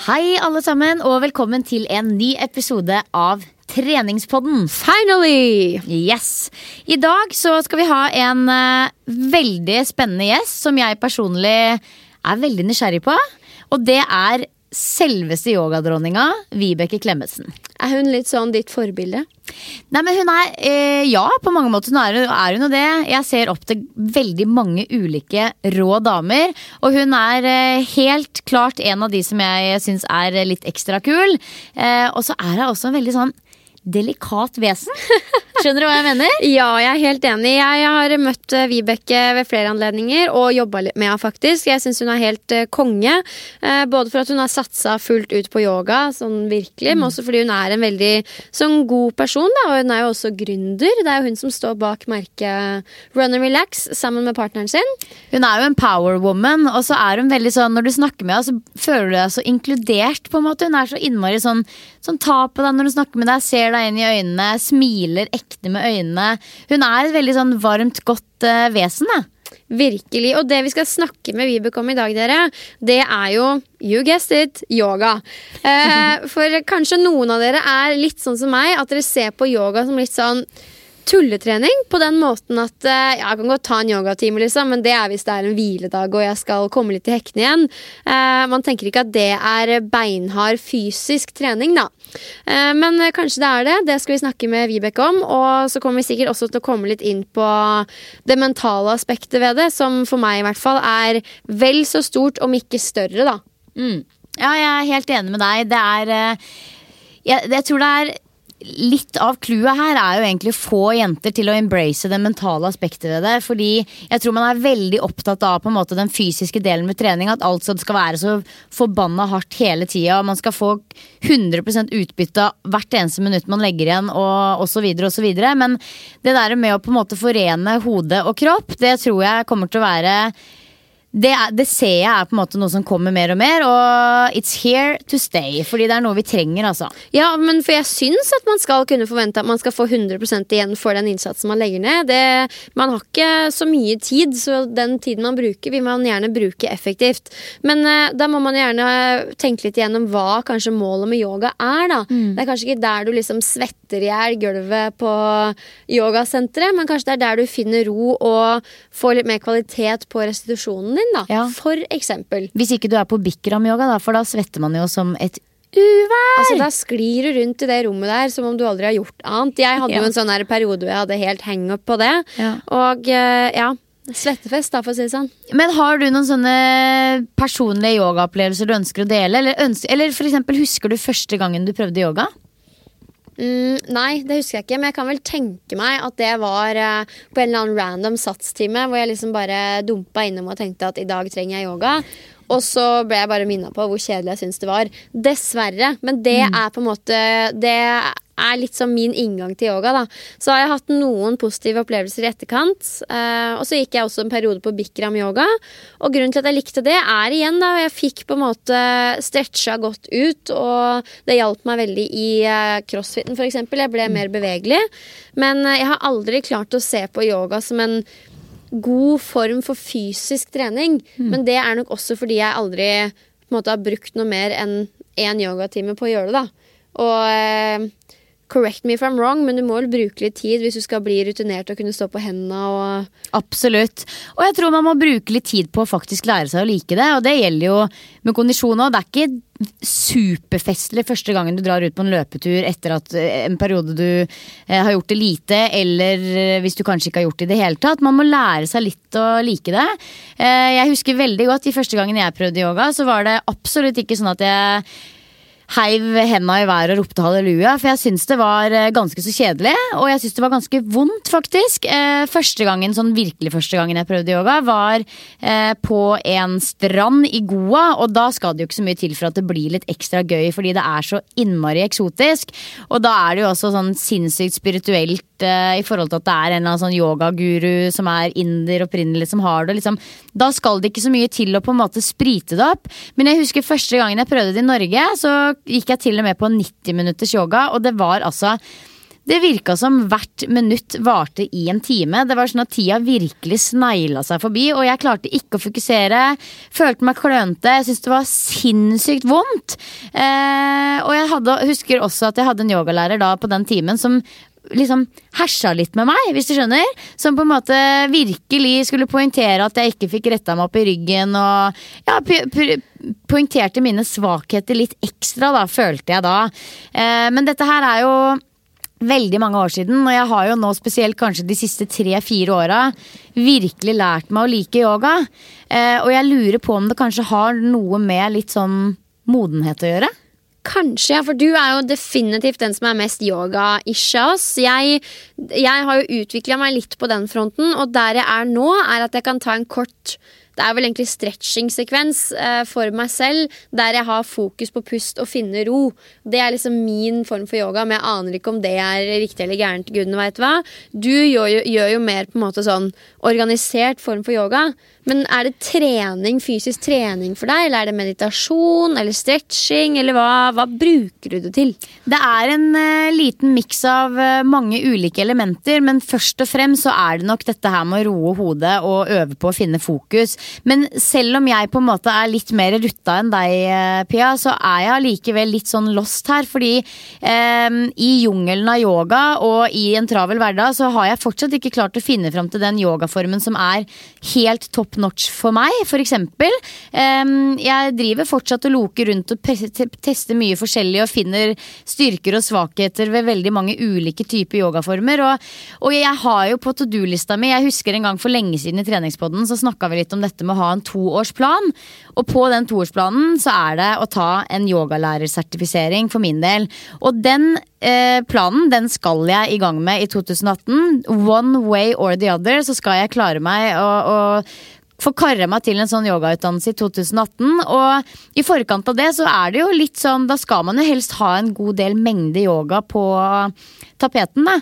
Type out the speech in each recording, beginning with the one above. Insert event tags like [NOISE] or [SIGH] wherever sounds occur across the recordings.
Hei, alle sammen, og velkommen til en ny episode av Treningspodden. Finally! Yes. I dag så skal vi ha en eh, veldig spennende gjest som jeg personlig er veldig nysgjerrig på. Og det er selveste yogadronninga Vibeke Klemetsen. Er hun litt sånn ditt forbilde? Nei, men hun er eh, Ja, på mange måter er er hun jo det. Jeg ser opp til veldig mange ulike rå damer. Og hun er eh, helt klart en av de som jeg syns er litt ekstra kul. Eh, og så er hun også en veldig sånn delikat vesen. [LAUGHS] Skjønner du hva jeg mener? Ja, jeg er helt enig. Jeg har møtt eh, Vibeke ved flere anledninger og jobba med henne faktisk. Jeg syns hun er helt eh, konge. Eh, både for at hun har satsa fullt ut på yoga, sånn virkelig, men også fordi hun er en veldig sånn god person. Da, og hun er jo også gründer. Det er jo hun som står bak merket Run and Relax sammen med partneren sin. Hun er jo en power woman, og så er hun veldig sånn når du snakker med henne, så føler du deg så inkludert, på en måte. Hun er så innmari sånn, sånn ta på deg når hun snakker med deg, ser deg inn i øynene, smiler ekte med øynene. Hun er et veldig sånn varmt, godt uh, vesen, da. Virkelig. Og det vi skal snakke med Vibeke om i dag, dere, det er jo You guessed it yoga. Eh, [LAUGHS] for kanskje noen av dere er litt sånn som meg, at dere ser på yoga som litt sånn tulletrening på den måten at eh, ja, jeg kan godt ta en yogatime, liksom, men det er hvis det er en hviledag og jeg skal komme litt i hektene igjen. Eh, man tenker ikke at det er beinhard fysisk trening, da. Eh, men kanskje det er det. Det skal vi snakke med Vibeke om. Og så kommer vi sikkert også til å komme litt inn på det mentale aspektet ved det, som for meg i hvert fall er vel så stort, om ikke større, da. Mm. Ja, jeg er helt enig med deg. Det er jeg, jeg tror det er litt av clouet her er jo egentlig få jenter til å embrace det mentale aspektet ved det. Fordi jeg tror man er veldig opptatt av på en måte den fysiske delen med trening. At alt skal være så forbanna hardt hele tida. Man skal få 100% utbytte hvert eneste minutt man legger igjen, og osv. osv. Men det der med å på en måte forene hode og kropp, det tror jeg kommer til å være det, er, det, ser jeg er på en måte noe som kommer mer og mer, og it's here to stay. Fordi det er noe vi trenger, altså. Ja, men for jeg syns at man skal kunne forvente at man skal få 100% igjen for den innsatsen man legger ned. Det, man har ikke så mye tid, så den tiden man bruker, vil man gjerne bruke effektivt. Men uh, da må man gjerne tenke litt igjennom hva kanskje målet med yoga er, da. Mm. Det er kanskje ikke der du liksom svetter i hjel gulvet på yogasenteret, men kanskje det er der du finner ro og får litt mer kvalitet på restitusjonen din, da. Ja. For eksempel. Hvis ikke du er på Bikram-yoga, da, for da svetter man jo som et uvær. Altså, da sklir du rundt i det rommet der som om du aldri har gjort annet. Jeg hadde ja. jo en sånn periode hvor jeg hadde helt hang-up på det. Ja. Og uh, ja. Svettefest, da, for å si det sånn. Men har du noen sånne personlige yogaopplevelser du ønsker å dele? Eller, ønsker, eller for eksempel, husker du første gangen du prøvde yoga? Mm, nei, det husker jeg ikke, men jeg kan vel tenke meg at det var uh, på en eller annen random satstime hvor jeg liksom bare dumpa innom og tenkte at i dag trenger jeg yoga. Og så ble jeg bare minna på hvor kjedelig jeg syns det var. Dessverre. Men det er på en måte Det er litt som min inngang til yoga. da Så har jeg hatt noen positive opplevelser i etterkant. Eh, og så gikk jeg også en periode på Bikram yoga. Og grunnen til at jeg likte det, er igjen da jeg fikk på en måte stretcha godt ut. Og det hjalp meg veldig i eh, crossfiten, f.eks. Jeg ble mer bevegelig. Men eh, jeg har aldri klart å se på yoga som en god form for fysisk trening. Men det er nok også fordi jeg aldri på en måte, har brukt noe mer enn én yogatime på å gjøre det. da. Og eh, correct me if I'm wrong, men du må vel bruke litt tid hvis du skal bli rutinert og kunne stå på hendene og Absolutt. Og jeg tror man må bruke litt tid på å faktisk lære seg å like det. Og det gjelder jo med kondisjon òg. Det er ikke superfestlig første gangen du drar ut på en løpetur etter at eh, en periode du eh, har gjort det lite, eller eh, hvis du kanskje ikke har gjort det i det hele tatt. Man må lære seg litt å like det. Jeg husker veldig godt de første gangene jeg prøvde yoga, så var det absolutt ikke sånn at jeg heiv henda i været og ropte halleluja, for jeg syns det var eh, ganske så kjedelig. Og jeg syns det var ganske vondt, faktisk. Eh, første gangen, sånn virkelig første gangen jeg prøvde yoga, var eh, på en strand i Goa. Og da skal det jo ikke så mye til for at det blir litt ekstra gøy, fordi det er så innmari eksotisk. Og da er det jo også sånn sinnssykt spirituelt i forhold til at det er en eller annen sånn yogaguru som er inder opprinnelig som har det. Liksom. Da skal det ikke så mye til å på en måte sprite det opp. Men jeg husker første gangen jeg prøvde det i Norge, så gikk jeg til og med på 90 minutters yoga, og det var altså det virka som hvert minutt varte i en time. Det var sånn at Tida virkelig snegla seg forbi, og jeg klarte ikke å fokusere. Følte meg klønete. Jeg syntes det var sinnssykt vondt. Eh, og jeg hadde, husker også at jeg hadde en yogalærer da på den timen som liksom hersa litt med meg, hvis du skjønner. Som på en måte virkelig skulle poengtere at jeg ikke fikk retta meg opp i ryggen. Og ja, poengterte mine svakheter litt ekstra, da, følte jeg da. Eh, men dette her er jo veldig mange år siden, og jeg har jo nå spesielt kanskje de siste tre-fire åra virkelig lært meg å like yoga. Eh, og jeg lurer på om det kanskje har noe med litt sånn modenhet å gjøre. Kanskje, ja, for du er jo definitivt den som er mest yoga-ish av oss. Jeg, jeg har jo utvikla meg litt på den fronten, og der jeg er nå, er at jeg kan ta en kort det er vel egentlig stretching-sekvens eh, for meg selv, der jeg har fokus på pust og finne ro. Det er liksom min form for yoga, men jeg aner ikke om det er riktig eller gærent. Gudene vet hva. Du gjør jo, gjør jo mer på en måte sånn organisert form for yoga. Men er det trening, fysisk trening for deg, eller er det meditasjon eller stretching, eller hva, hva bruker du det til? Det er en uh, liten miks av uh, mange ulike elementer, men først og fremst så er det nok dette her med å roe hodet og øve på å finne fokus. Men selv om jeg på en måte er litt mer rutta enn deg, uh, Pia, så er jeg allikevel litt sånn lost her, fordi i jungelen av yoga og i en travel hverdag så har jeg fortsatt ikke klart å finne fram til den yogaformen som er helt topp notch for meg, for eksempel. Jeg driver fortsatt og loker rundt og tester mye forskjellig og finner styrker og svakheter ved veldig mange ulike typer yogaformer. Og, og jeg har jo på to do-lista mi, jeg husker en gang for lenge siden i treningspodden, så snakka vi litt om dette med å ha en toårsplan. Og på den toårsplanen så er det å ta en yogalærersertifisering for min del. Og den eh, planen den skal jeg i gang med i 2018. One way or the other så skal jeg klare meg å, å karre meg til en sånn yogautdannelse i 2018. Og i forkant av det så er det jo litt sånn Da skal man jo helst ha en god del mengde yoga på tapeten, da.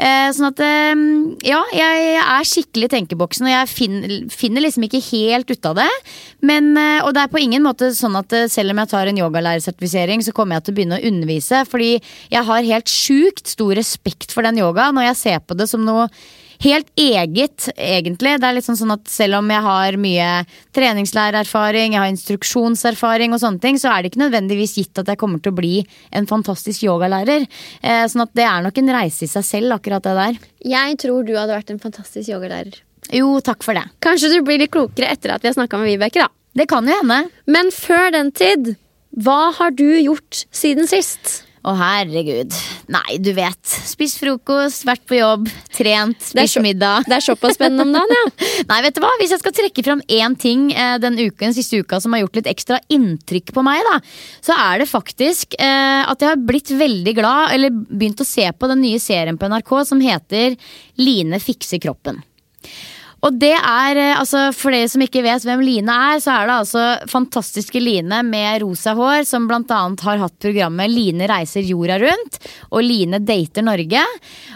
Eh, sånn at eh, Ja, jeg er skikkelig i tenkeboksen, og jeg finner, finner liksom ikke helt ut av det. Men, eh, og det er på ingen måte sånn at eh, selv om jeg tar en yogalærersertifisering, så kommer jeg til å begynne å undervise. Fordi jeg har helt sjukt stor respekt for den yogaen, og jeg ser på det som noe helt eget, egentlig. Det er litt sånn at selv om jeg har mye treningslærererfaring, jeg har instruksjonserfaring og sånne ting, så er det ikke nødvendigvis gitt at jeg kommer til å bli en fantastisk yogalærer. Eh, sånn at det er nok en reise i seg selv, akkurat det der. Jeg tror du hadde vært en fantastisk yogalærer. Jo, takk for det. Kanskje du blir litt klokere etter at vi har snakka med Vibeke, da. Det kan jo hende. Men før den tid, hva har du gjort siden sist? Å, herregud. Nei, du vet. Spist frokost, vært på jobb, trent, spist så- middag. Det er såpass spennende om dagen, ja. [LAUGHS] Nei, vet du hva? Hvis jeg skal trekke fram én ting eh, den uken, siste uka som har gjort litt ekstra inntrykk på meg, da, så er det faktisk eh, at jeg har blitt veldig glad, eller begynt å se på den nye serien på NRK som heter Line fikser kroppen. Og det er, eh, altså For dere som ikke vet hvem Line er, så er det altså fantastiske Line med rosa hår, som annet har hatt programmet Line reiser jorda rundt og Line dater Norge.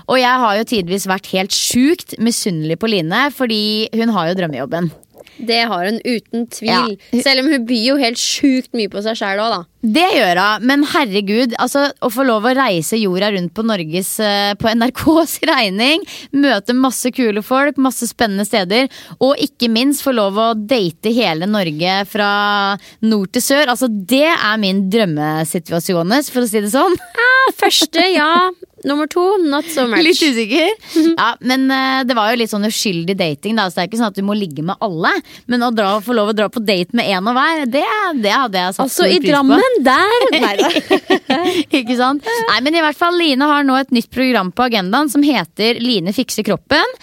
Og jeg har jo tidvis vært helt sjukt misunnelig på Line, fordi hun har jo drømmejobben. Det har hun uten tvil. Ja. Selv om hun byr jo helt sjukt mye på seg sjæl òg, da. Det gjør hun, men herregud, altså, å få lov å reise jorda rundt på Norges eh, På NRKs [LAUGHS] regning, møte masse kule folk, masse spennende steder, og ikke minst få lov å date hele Norge fra nord til sør. Altså, det er min drømmesituasjon, for å si det sånn. Første, ja. Nummer to, not so much. Litt usikker. [LAUGHS] Ja, men uh, det var jo litt sånn uskyldig dating, da, så det er ikke sånn at du må ligge med alle. Men å dra, få lov å dra på date med én og hver, det, det hadde jeg satt Altså, pris i Altså, i Drammen, der! [LAUGHS] [LAUGHS] Ikke sant? Nei, men i hvert fall Line har nå et nytt program på agendaen som heter Line fikser kroppen.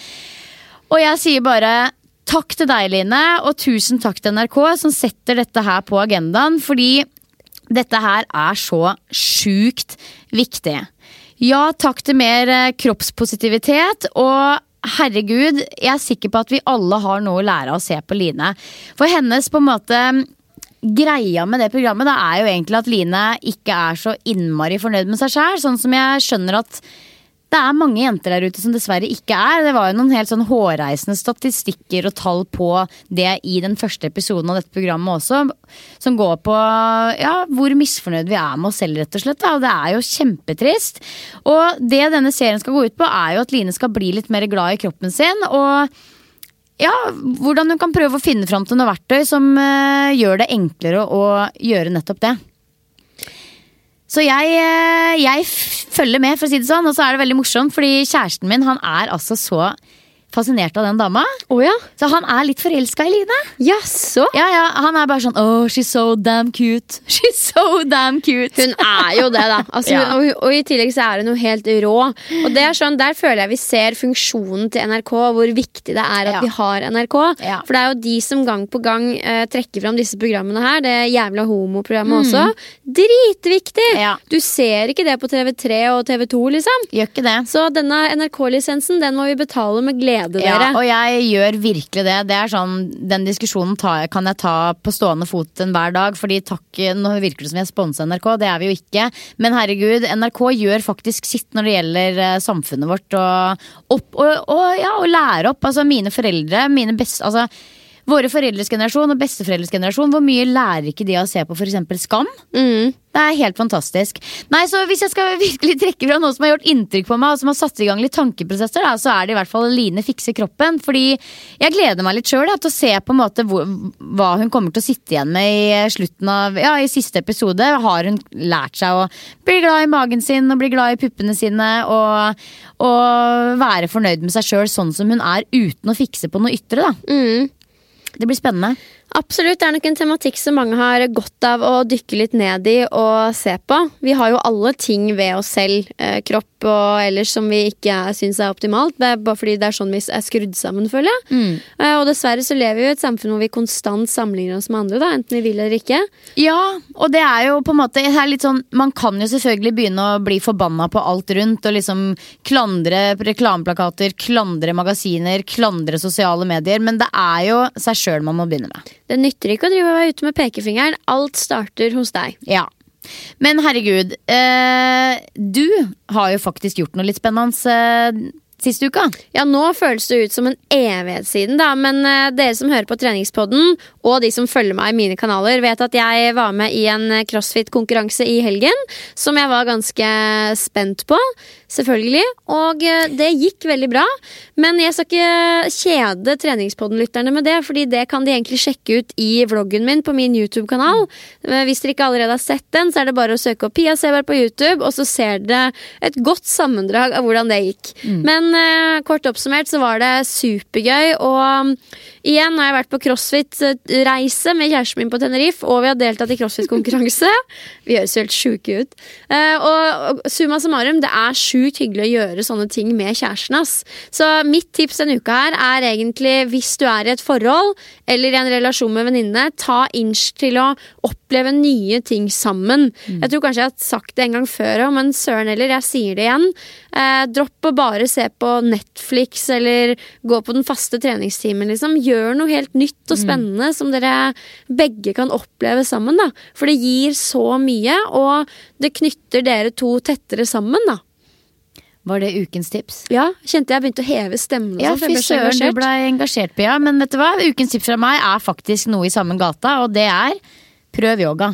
Og jeg sier bare takk til deg, Line, og tusen takk til NRK som setter dette her på agendaen, fordi dette her er så sjukt viktig. Ja, takk til mer eh, kroppspositivitet, og herregud, jeg er sikker på at vi alle har noe å lære av å se på Line. For hennes på en måte greia med det programmet da, er jo egentlig at Line ikke er så innmari fornøyd med seg sjæl. Sånn som jeg skjønner at det er mange jenter der ute som dessverre ikke er. Det var jo noen helt sånn hårreisende statistikker og tall på det i den første episoden av dette programmet også. Som går på ja, hvor misfornøyd vi er med oss selv, rett og slett. Og det er jo kjempetrist. Og det denne serien skal gå ut på, er jo at Line skal bli litt mer glad i kroppen sin. og ja, hvordan hun kan prøve å finne fram til noe verktøy som eh, gjør det enklere å gjøre nettopp det. Så jeg, eh, jeg følger med, for å si det sånn. Og så er det veldig morsomt, fordi kjæresten min han er altså så fascinert av den dama. Oh, ja? Så han er litt forelska i Line. Jaså? Ja, ja, Han er bare sånn Oh, she's so damn cute. [LAUGHS] She's so damn cute. Hun er jo det, da. Altså, Ja. og, og i tillegg så er hun jo helt rå. Og det er sånn, Der føler jeg vi ser funksjonen til NRK, hvor viktig det er at vi har NRK. For det er jo de som gang på gang eh, trekker fram disse programmene her. Det jævla homoprogrammet også. Dritviktig! Mm. Du ser ikke det på TV3 og TV2, liksom. Gjør ikke det. Så denne NRK-lisensen den må vi betale med glede, Ja, dere. og jeg gjør virkelig det. Det er sånn, Den diskusjonen tar, jeg- kan jeg ta på stående fot enhver dag. Fordi takk, Nå virker det som vi sponser NRK, det er vi jo ikke. Men herregud, NRK gjør faktisk sitt når det gjelder eh, samfunnet vårt. Og, opp, og, og, ja, og lære opp. Altså mine foreldre, mine beste altså, Våre foreldres generasjon og besteforeldres generasjon, hvor mye lærer ikke de av å se på f.eks. Skam? Mm. Det er helt fantastisk. Nei, så Hvis jeg skal virkelig trekke fra noe som har gjort inntrykk på meg, og som har satt i gang litt tankeprosesser, da, så er det i hvert fall Line fikser kroppen. Fordi jeg gleder meg litt sjøl til å se på en måte hvor, hva hun kommer til å sitte igjen med i slutten av Ja, i siste episode. Har hun lært seg å bli glad i magen sin og bli glad i puppene sine og, og være fornøyd med seg sjøl sånn som hun er, uten å fikse på noe ytre, da. Mm. Det blir spennende. Absolutt. Det er nok en tematikk som mange har godt av å dykke litt ned i og se på. Vi har jo alle ting ved oss selv, eh, kropp og ellers, som vi ikke syns er optimalt. Bare fordi det er sånn vi er skrudd sammen, føler jeg. Mm. og dessverre så lever vi i et samfunn hvor vi konstant sammenligner oss med andre, da, enten vi vil eller ikke. Ja, og det er jo på en måte litt sånn, Man kan jo selvfølgelig begynne å bli forbanna på alt rundt og liksom klandre reklameplakater, klandre magasiner, klandre sosiale medier, men det er jo seg sjøl man må begynne med. Det nytter ikke å drive og være ute med pekefingeren. Alt starter hos deg. Ja. Men herregud, eh, du har jo faktisk gjort noe litt spennende eh, siste uka. Ja, nå føles det ut som en evighet siden, da, men eh, dere som hører på treningspodden, og de som følger meg i mine kanaler, vet at jeg var med i en eh, crossfit-konkurranse i helgen, som jeg var ganske spent på, selvfølgelig, og eh, det gikk veldig bra. Men jeg skal ikke kjede treningspodden-lytterne med det, fordi det kan de egentlig sjekke ut i vloggen min på min YouTube-kanal. Eh, Hvis dere ikke allerede har sett den, så er det bare å søke opp Pia Seberg på YouTube, og så ser dere et godt sammendrag av hvordan det gikk. Men eh, kort oppsummert så var det supergøy, og igjen har jeg vært på crossfit-reise med kjæresten min på Tenerife, og vi har deltatt i crossfit-konkurranse. [LAUGHS] vi høres helt sjuke ut. Uh, og, summa summarum, det er sjukt hyggelig å gjøre sånne ting med kjæresten. ass. Så mitt tips denne uka her er egentlig hvis du er i et forhold eller i en relasjon med venninne, ta inch til å oppleve nye ting sammen. Mm. Jeg tror kanskje jeg har sagt det en gang før òg, men søren heller, jeg sier det igjen. Eh, dropp å bare se på Netflix eller gå på den faste treningstimen, liksom. Gjør noe helt nytt og mm. spennende mm. som dere begge kan oppleve sammen, da. For det gir så mye, og det knytter dere to tettere sammen, da. Var det ukens tips? Ja, kjente jeg begynte å heve stemmen. Ja, fy søren, du ble engasjert, Pia. Men vet du hva? Ukens tips fra meg er faktisk noe i samme gata, og det er prøv yoga.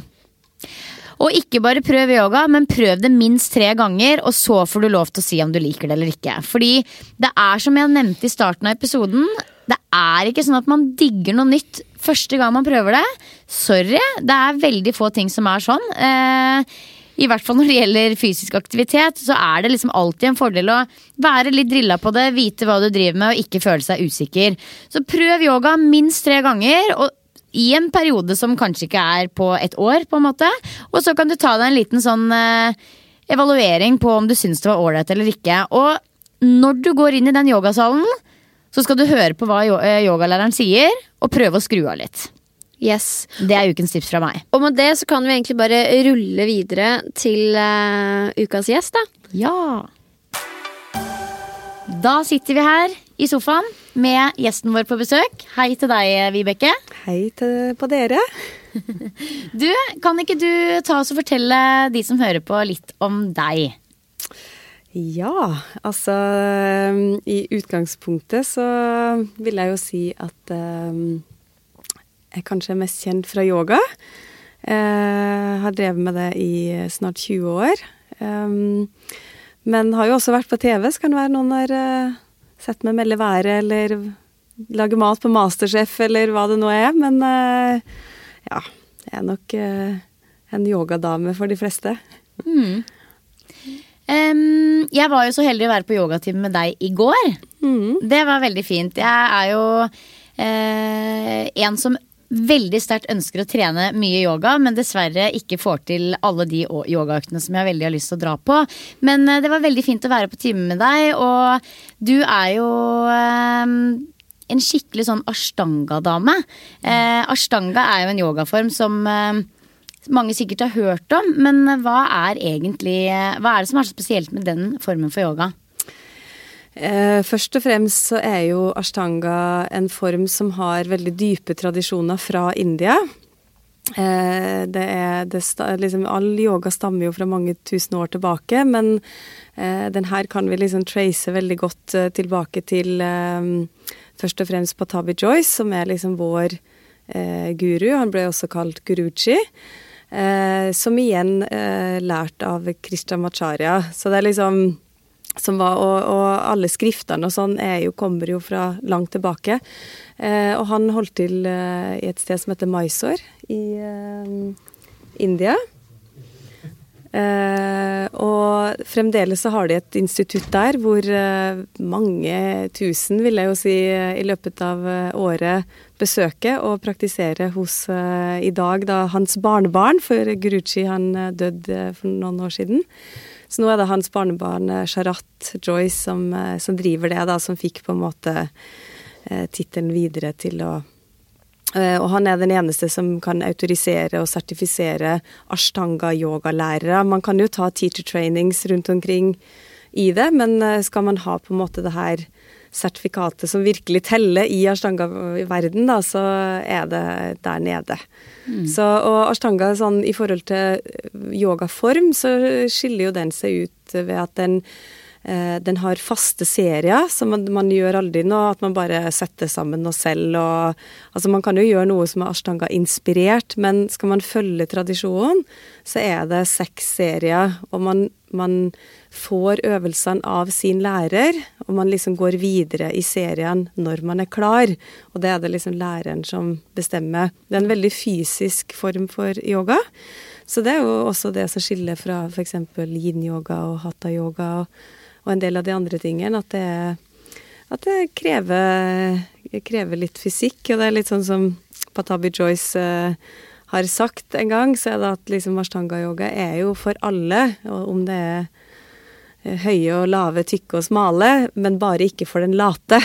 Og ikke bare prøv yoga, men prøv det minst tre ganger, og så får du lov til å si om du liker det eller ikke. Fordi det er som jeg nevnte i starten av episoden, det er ikke sånn at man digger noe nytt første gang man prøver det. Sorry, det er veldig få ting som er sånn. Eh, i hvert fall når det gjelder fysisk aktivitet, så er det liksom alltid en fordel å være litt drilla på det, vite hva du driver med og ikke føle seg usikker. Så prøv yoga minst tre ganger. og i en periode som kanskje ikke er på et år, på en måte. Og så kan du ta deg en liten sånn eh, evaluering på om du syns det var ålreit eller ikke. Og når du går inn i den yogasalen, så skal du høre på hva eh, yogalæreren sier, og prøve å skru av litt. Yes. Det er ukens tips fra meg. Og med det så kan vi egentlig bare rulle videre til uh, ukas gjest, da. Ja. Da sitter vi her i sofaen med gjesten vår på besøk. Hei til deg, Vibeke. Hei til, på dere. [LAUGHS] du, kan ikke du ta oss og fortelle de som hører på, litt om deg? Ja, altså I utgangspunktet så vil jeg jo si at um, jeg kanskje er mest kjent fra yoga. Jeg uh, har drevet med det i snart 20 år. Um, men har jo også vært på TV, så kan det være noen har uh, sett meg melde været eller lage mat på Masterchef eller hva det nå er. Men uh, ja, jeg er nok uh, en yogadame for de fleste. Mm. Um, jeg var jo så heldig å være på yogatime med deg i går. Mm. Det var veldig fint. Jeg er jo uh, en som veldig sterkt ønsker å trene mye yoga, men dessverre ikke får til alle de yogaøktene som jeg veldig har lyst til å dra på. Men uh, det var veldig fint å være på time med deg, og du er jo uh, en skikkelig sånn ashtanga-dame. Eh, ashtanga er jo en yogaform som mange sikkert har hørt om, men hva er egentlig Hva er det som er så spesielt med den formen for yoga? Eh, først og fremst så er jo ashtanga en form som har veldig dype tradisjoner fra India. Eh, det er, det, liksom, All yoga stammer jo fra mange tusen år tilbake, men eh, den her kan vi liksom trace veldig godt tilbake til først og fremst Patabi Joyce, som er liksom vår guru. Han ble også kalt Guruji. Som igjen lært av Krishnamacharya. Så det er liksom var, og, og, alle skriftene og sånn jo, kommer jo fra langt tilbake. Eh, og han holdt til eh, i et sted som heter Mysore i eh, India. Eh, og fremdeles så har de et institutt der hvor eh, mange tusen, vil jeg jo si, i løpet av eh, året besøker og praktisere hos i dag da hans barnebarn, for Guruji han døde for noen år siden. Så nå er det hans barnebarn eh, Sharat Joyce som, eh, som driver det, da, som fikk på en måte eh, tittelen videre til å eh, og han er den eneste som kan autorisere og sertifisere ashtanga-yogalærere. Man kan jo ta teacher trainings rundt omkring i det, men skal man ha på en måte det her sertifikatet som virkelig teller i ashtanga-verden, da, så er det der nede. Mm. Så, og ashtanga sånn i forhold til yogaform, så skiller jo den seg ut ved at den den har faste serier, så man, man, gjør aldri noe at man bare setter sammen noe selv. Og, altså man kan jo gjøre noe som er Ashtanga-inspirert, men skal man følge tradisjonen, så er det seks serier. Og man, man får øvelsene av sin lærer, og man liksom går videre i serien når man er klar. Og det er det liksom læreren som bestemmer. Det er en veldig fysisk form for yoga. Så det er jo også det som skiller fra f.eks. yin-yoga og hatha-yoga og en del av de andre tingene. At det, at det krever krever litt fysikk, og det er litt sånn som Patabi Joyce eh, har sagt en gang, så er det at liksom ashtanga-yoga er jo for alle, og om det er eh, høye og lave, tykke og smale, men bare ikke for den late.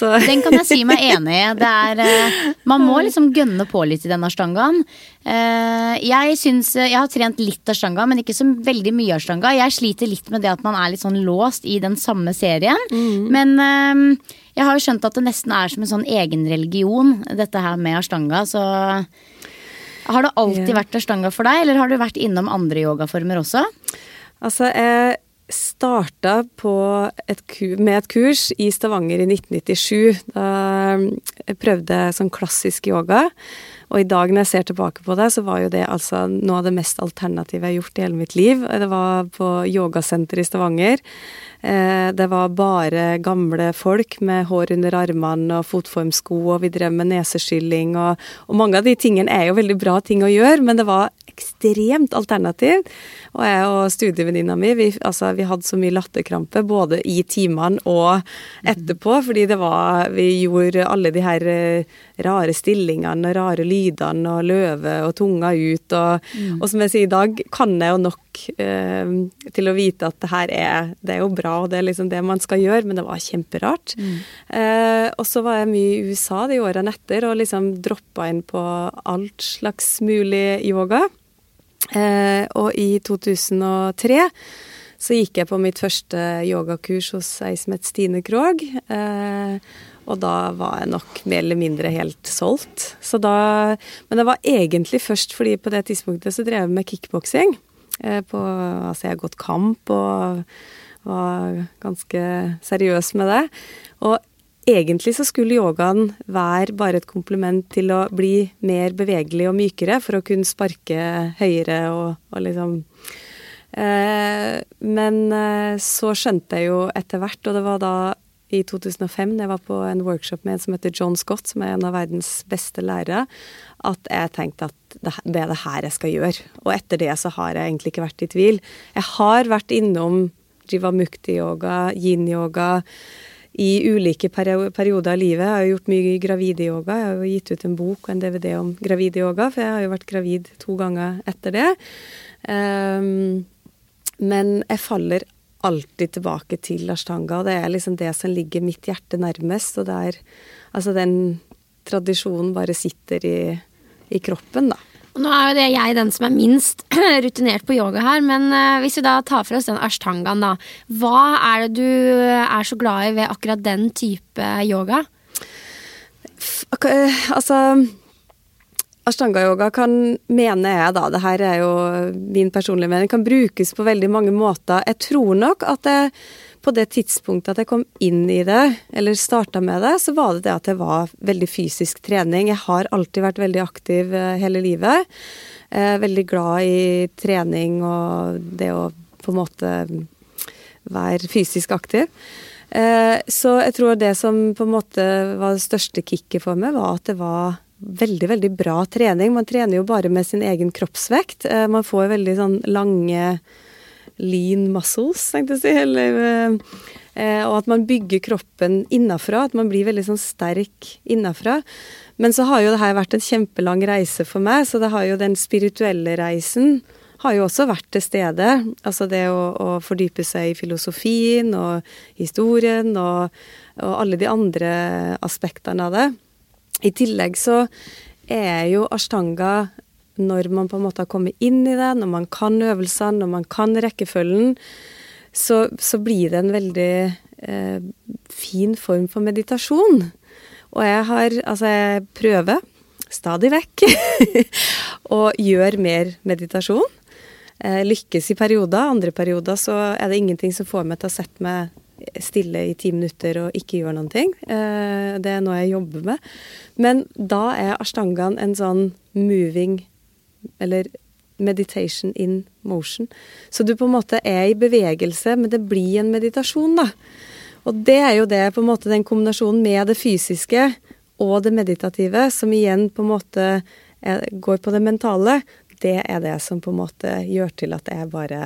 Så. Den kan jeg si meg enig i. Det er eh, Man må liksom gønne på litt i den ashtangaen. Eh, jeg syns Jeg har trent litt ashtanga, men ikke så veldig mye ashtanga. Jeg sliter litt med det at man er litt sånn låst i den samme serien. Mm. Men eh, jeg har jo skjønt at det nesten er som en sånn egen religion, dette her med ashtanga. Så har det alltid vært ashtanga for deg, eller har du vært innom andre yogaformer også? Altså, jeg starta med et kurs i Stavanger i 1997. Da prøvde sånn klassisk yoga. Og i dag når jeg ser tilbake på det, så var jo det altså noe av det mest alternative jeg har gjort i hele mitt liv. Det var på yogasenter i Stavanger. Eh, det var bare gamle folk med hår under armene og fotformsko, og vi drev med neseskylling og, og mange av de tingene er jo veldig bra ting å gjøre, men det var ekstremt alternativ. Og jeg og studievenninna mi, vi, altså, vi hadde så mye latterkrampe både i timene og etterpå, fordi det var Vi gjorde alle de her eh, rare stillingene og rare lydene og løve og tunga ut og, mm. og som jeg sier i dag, kan jeg jo nok eh, til å vite at det her er Det er jo bra, og det er liksom det man skal gjøre, men det var kjemperart. Mm. Eh, og så var jeg mye i USA de årene etter og liksom droppa inn på alt slags mulig yoga. Eh, og i 2003 så gikk jeg på mitt første yogakurs hos ei som het Stine Krogh. Eh, og da var jeg nok mer eller mindre helt solgt. Da, men det var egentlig først fordi på det tidspunktet så drev jeg med kickboksing. Eh, altså jeg har gått kamp og var ganske seriøs med det. Og egentlig så skulle yogaen være bare et kompliment til å bli mer bevegelig og mykere for å kunne sparke høyere og, og liksom eh, Men eh, så skjønte jeg jo etter hvert, og det var da i 2005 da jeg var på en workshop med en som heter John Scott, som er en av verdens beste lærere, at jeg tenkte at det, er det her jeg skal gjøre. Og etter det så har jeg egentlig ikke vært i tvil. Jeg har vært innom jivamukti-yoga, yin-yoga, i ulike perioder av livet. Jeg har jo gjort mye gravideyoga. Jeg har jo gitt ut en bok og en DVD om gravideyoga, for jeg har jo vært gravid to ganger etter det. Um, men jeg faller alltid tilbake til ashtanga, det er liksom det som ligger mitt hjerte nærmest. Og det er altså den tradisjonen bare sitter i, i kroppen, da. Og nå er jo det jeg den som er minst [CLEARS THROAT] rutinert på yoga her, men uh, hvis vi da tar for oss den ashtangaen, da. Hva er det du er så glad i ved akkurat den type yoga? Eh, altså Ashtanga-yoga kan, mener jeg da, det her er jo min personlige mening, kan brukes på veldig mange måter. Jeg tror nok at jeg på det tidspunktet at jeg kom inn i det, eller starta med det, så var det det at det var veldig fysisk trening. Jeg har alltid vært veldig aktiv eh, hele livet. Eh, veldig glad i trening og det å på en måte være fysisk aktiv. Eh, så jeg tror det som på en måte var det største kicket for meg, var at det var veldig, veldig bra trening. Man trener jo bare med sin egen kroppsvekt. Man får veldig sånn lange lean muscles, tenkte jeg å si. Eller, eh, og at man bygger kroppen innafra. At man blir veldig sånn sterk innafra. Men så har jo det her vært en kjempelang reise for meg, så det har jo den spirituelle reisen har jo også vært til stede. Altså det å, å fordype seg i filosofien og historien og, og alle de andre aspektene av det. I tillegg så er jo ashtanga når man på en måte har kommet inn i det, når man kan øvelsene, når man kan rekkefølgen, så, så blir det en veldig eh, fin form for meditasjon. Og jeg har Altså, jeg prøver stadig vekk [LAUGHS] å gjøre mer meditasjon. Eh, lykkes i perioder. Andre perioder så er det ingenting som får meg til å sette meg stille i ti minutter og ikke gjøre noen ting. Eh, det er noe jeg jobber med. Men da er ashtangaen en sånn moving eller meditation in motion. Så du på en måte er i bevegelse, men det blir en meditasjon, da. Og det er jo det, på en måte den kombinasjonen med det fysiske og det meditative, som igjen på en måte er, går på det mentale, det er det som på en måte gjør til at jeg bare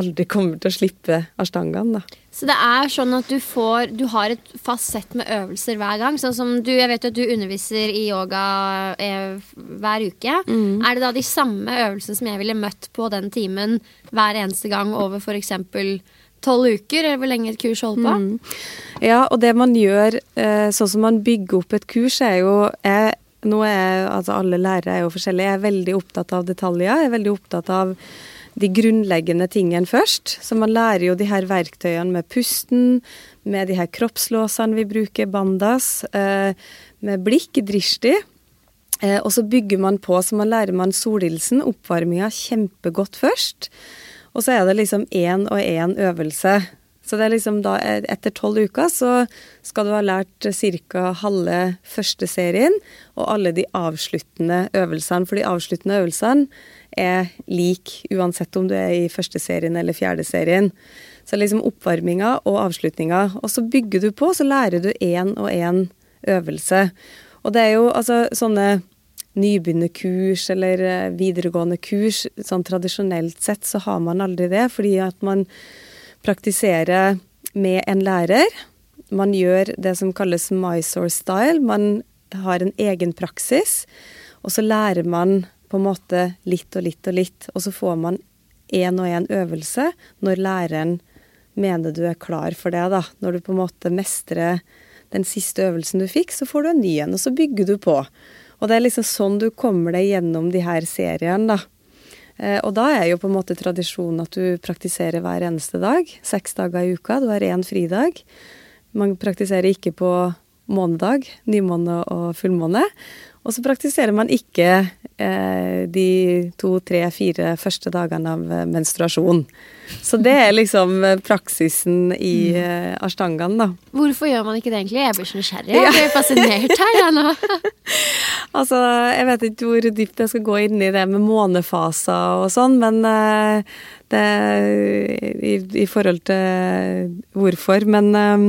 aldri kommer til å slippe ashtangaen, da. Så det er sånn at du får Du har et fast sett med øvelser hver gang. Sånn som du, Jeg vet jo at du underviser i yoga eh, hver uke. Mm. Er det da de samme øvelsene som jeg ville møtt på den timen hver eneste gang over f.eks. tolv uker, eller hvor lenge et kurs holder på? Mm. Ja, og det man gjør, eh, sånn som man bygger opp et kurs, er jo jeg, nå er, altså Alle lærere er jo forskjellige. Jeg er veldig opptatt av detaljer. Jeg er veldig opptatt av de grunnleggende tingene først. Så man lærer jo de her verktøyene med pusten, med de her kroppslåsene vi bruker, bandas, eh, med blikk, drishti. Eh, og så bygger man på, så man lærer man solhilsen, oppvarminga, kjempegodt først. Og så er det liksom én og én øvelse. Så det er liksom da etter tolv uker så skal du ha lært ca. halve første serien og alle de avsluttende øvelsene. For de avsluttende øvelsene er lik uansett om du er i første serien eller fjerde serien. Så liksom oppvarminga og avslutninga. Og så bygger du på, så lærer du én og én øvelse. Og det er jo altså sånne nybegynnerkurs eller eh, videregående kurs, sånn tradisjonelt sett så har man aldri det, fordi at man praktiserer med en lærer. Man gjør det som kalles Mysore style. Man har en egen praksis, og så lærer man på en måte litt og litt og litt. Og så får man én og én øvelse når læreren mener du er klar for det, da. Når du på en måte mestrer den siste øvelsen du fikk, så får du en ny en, og så bygger du på. Og det er liksom sånn du kommer deg gjennom de her seriene, da. Eh, og da er jo på en måte tradisjonen at du praktiserer hver eneste dag. Seks dager i uka. Du har én fridag. Man praktiserer ikke på månedag, nymåne og fullmåne. Og så praktiserer man ikke eh, de to, tre, fire første dagene av eh, menstruasjon. Så det er liksom eh, praksisen i eh, ashtangaen, da. Hvorfor gjør man ikke det egentlig? Jeg blir så nysgjerrig. Jeg blir fascinert her, jeg nå. [LAUGHS] Altså, jeg vet ikke hvor dypt jeg skal gå inn i det med månefaser og sånn, men eh, det i, i forhold til hvorfor. Men eh,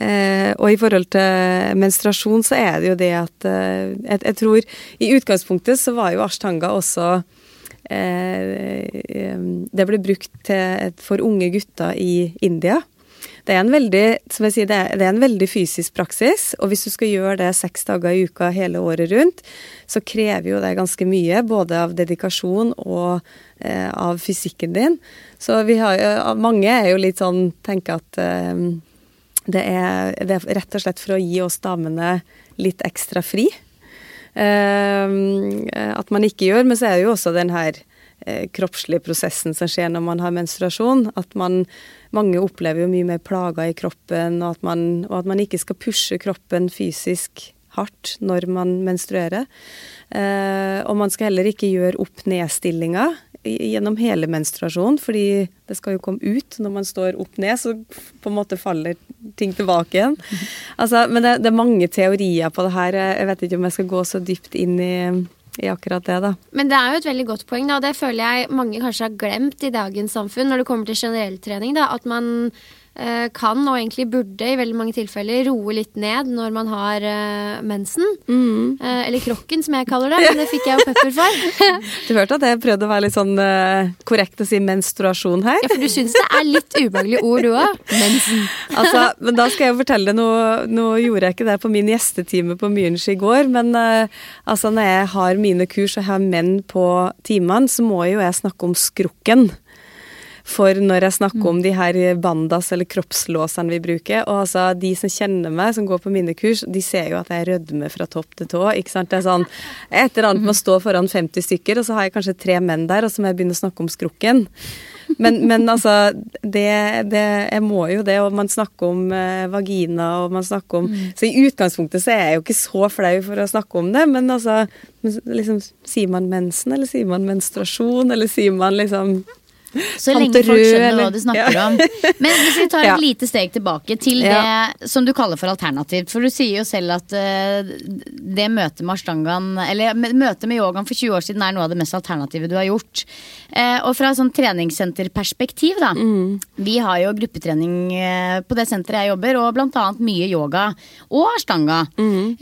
Eh, og i forhold til menstruasjon, så er det jo det at eh, jeg, jeg, tror I utgangspunktet så var jo ashtanga også eh, Det ble brukt til, for unge gutter i India. Det er en veldig som jeg sier, det er, det er en veldig fysisk praksis, og hvis du skal gjøre det seks dager i uka hele året rundt, så krever jo det ganske mye, både av dedikasjon og eh, av fysikken din. Så vi har jo, mange er jo litt sånn tenker at eh, det er, det er, rett og slett for å gi oss damene litt ekstra fri. Uh, at man ikke gjør. Men så er det jo også den her uh, kroppslige prosessen som skjer når man har menstruasjon. At man Mange opplever jo mye mer plager i kroppen, og at man, og at man ikke skal pushe kroppen fysisk hardt når man menstruerer. Uh, og man skal heller ikke gjøre opp-ned-stillinger gjennom hele menstruasjonen, fordi det skal jo komme ut når man står opp ned, så på en måte faller ting tilbake igjen. Altså, men det, det, er mange teorier på det her. Jeg vet ikke om jeg skal gå så dypt inn i, i akkurat det, da. Men det er jo et veldig godt poeng, da, og det føler jeg mange kanskje har glemt i dagens samfunn når det kommer til generell trening. Da, at man kan, og egentlig burde i veldig mange tilfeller, roe litt ned når man har uh, mensen. Mm. Uh, eller krokken, som jeg kaller det. Men det fikk jeg jo pepper for. [LAUGHS] du hørte at jeg prøvde å være litt sånn uh, korrekt å si menstruasjon her? Ja, for du syns det er litt ubehagelige ord, du òg. Mensen. [LAUGHS] altså, men da skal jeg fortelle deg noe. Nå gjorde jeg ikke det på min gjestetime på Myrens i går, men altså når jeg har mine kurs og har menn på timene, så må jo jeg snakke om skrukken for når jeg snakker om de her bandas eller kroppslåsene vi bruker. Og altså, de som kjenner meg, som går på mine kurs, de ser jo at jeg rødmer fra topp til tå. ikke sant? Det er sånn et eller annet med å stå foran 50 stykker, og så har jeg kanskje tre menn der, og så må jeg begynne å snakke om skrukken. Men, men altså, det, det, Jeg må jo det, og man snakker om eh, vagina, og man snakker om mm. Så i utgangspunktet så er jeg jo ikke så flau for å snakke om det, men altså liksom, Sier man mensen, eller sier man menstruasjon, eller sier man liksom så lenge folk skjønner hva du snakker ja. om. Men hvis vi tar [LAUGHS] et ja. lite steg tilbake til det som du kaller for alternativt. For du sier jo selv at uh, det møtet med ashtangaen, eller møtet med yogaen for 20 år siden er noe av det mest alternative du har gjort. Uh, og fra sånn treningssenterperspektiv, da. Mm. Vi har jo gruppetrening uh, på det senteret jeg jobber, og blant annet mye yoga og ashtanga. Mm.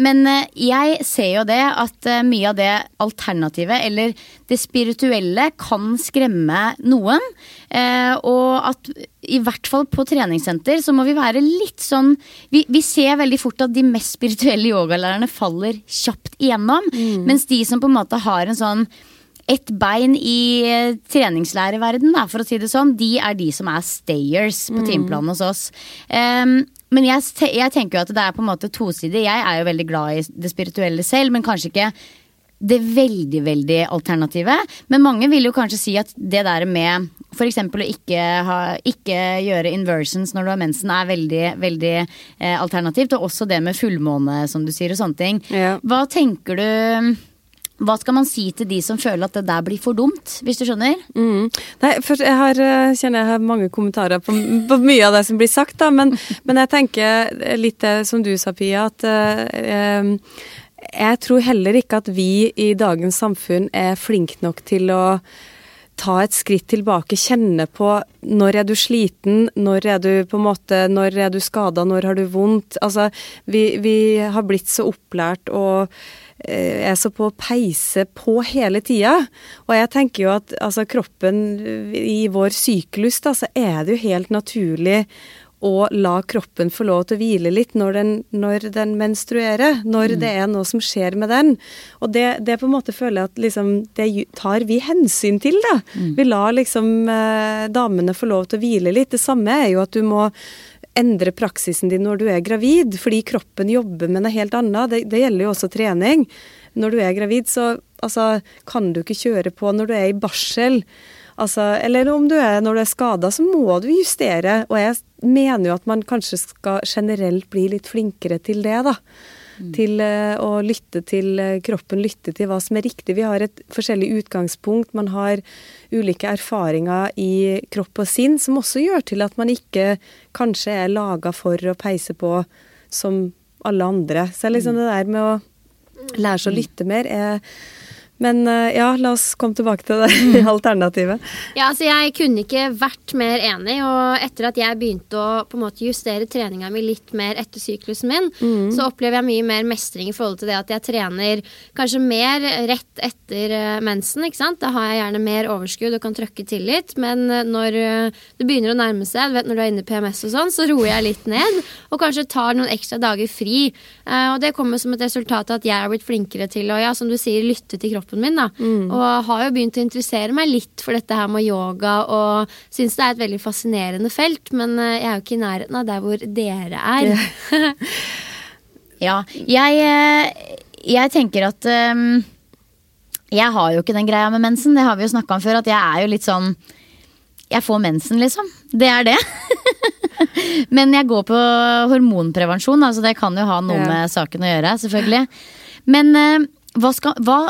men jeg ser jo det at mye av det alternativet, eller det spirituelle, kan skremme noen. Eh, og at i hvert fall på treningssenter så må vi være litt sånn Vi, vi ser veldig fort at de mest spirituelle yogalærerne faller kjapt igjennom. Mm. Mens de som på en måte har en sånn ett bein i treningslæreverden, for å si det sånn, de er de som er stayers på mm. timeplanen hos oss. Um, men jeg, jeg, tenker jo at det er på en måte tosidig. Jeg er jo veldig glad i det spirituelle selv, men kanskje ikke det veldig, veldig alternativet. Men mange vil jo kanskje si at det der med f.eks. å ikke, ha, ikke, gjøre inversions når du har mensen, er veldig, veldig eh, alternativt. Og også det med fullmåne, som du sier, og sånne ting. Ja. Hva tenker du hva skal man si til de som føler at det der blir for dumt, hvis du skjønner? Mm. Nei, først, jeg har, eh, kjenner jeg har mange kommentarer på, på mye av det som blir sagt, da, men, men jeg tenker litt det som du sa, Pia, at uh, jeg tror heller ikke at vi i dagens samfunn er flinke nok til å ta et skritt tilbake, kjenne på når er du sliten, når er du på en måte, når er du skada, når har du vondt. Altså, vi, vi har blitt så opplært og eh, er så på å peise på hele tida. Og jeg tenker jo at altså, kroppen i vår syklus, da, så er det jo helt naturlig og la kroppen få lov til å hvile litt når den, når den menstruerer. Når mm. det er noe som skjer med den. Og det, det på en måte føler jeg at liksom, det tar vi hensyn til, da. Mm. Vi lar liksom eh, damene få lov til å hvile litt. Det samme er jo at du må endre praksisen din når du er gravid, fordi kroppen jobber med noe helt annet. Det, det gjelder jo også trening. Når du er gravid, så altså, kan du ikke kjøre på når du er i barsel. Altså, eller om du er når du er skada, så må du justere. Og jeg mener jo at man kanskje skal generelt bli litt flinkere til det, da. Mm. Til uh, å lytte til uh, kroppen, lytte til hva som er riktig. Vi har et forskjellig utgangspunkt. Man har ulike erfaringer i kropp og sinn som også gjør til at man ikke kanskje er laga for å peise på som alle andre. Så liksom mm. det der med å lære seg å lytte mer er men eh, ja, la oss komme tilbake til det [LAUGHS] mm. alternativet. Ja, altså Jeg kunne ikke vært mer enig. Og etter at jeg begynte å på en måte justere treninga mi litt mer etter syklusen min, mm. så opplever jeg mye mer mestring i forhold til det at jeg trener kanskje mer rett etter eh, mensen. ikke sant? Da har jeg gjerne mer overskudd og kan trøkke til litt. Men eh, når det begynner å nærme seg, vet når du er inne i PMS og sånn, så roer jeg litt ned. Og kanskje tar noen ekstra dager fri. Og det kommer som et resultat av at jeg har blitt flinkere til å, ja, som du sier, lytte til kroppen kroppen min. da. Mm. Og har jo begynt å interessere meg litt for dette her med yoga, og syns det er et veldig fascinerende felt. Men eh, jeg er jo ikke i nærheten av der hvor dere er. ja, [LAUGHS] jeg, eh, jeg tenker at um, Jeg har jo ikke den greia med mensen, det har vi jo snakka om før. At jeg er jo litt sånn Jeg får mensen, liksom. Det er det. [LAUGHS] Men jeg går på hormonprevensjon, altså det kan jo ha noe ja. med saken å gjøre, selvfølgelig. Men uh, hva skal Hva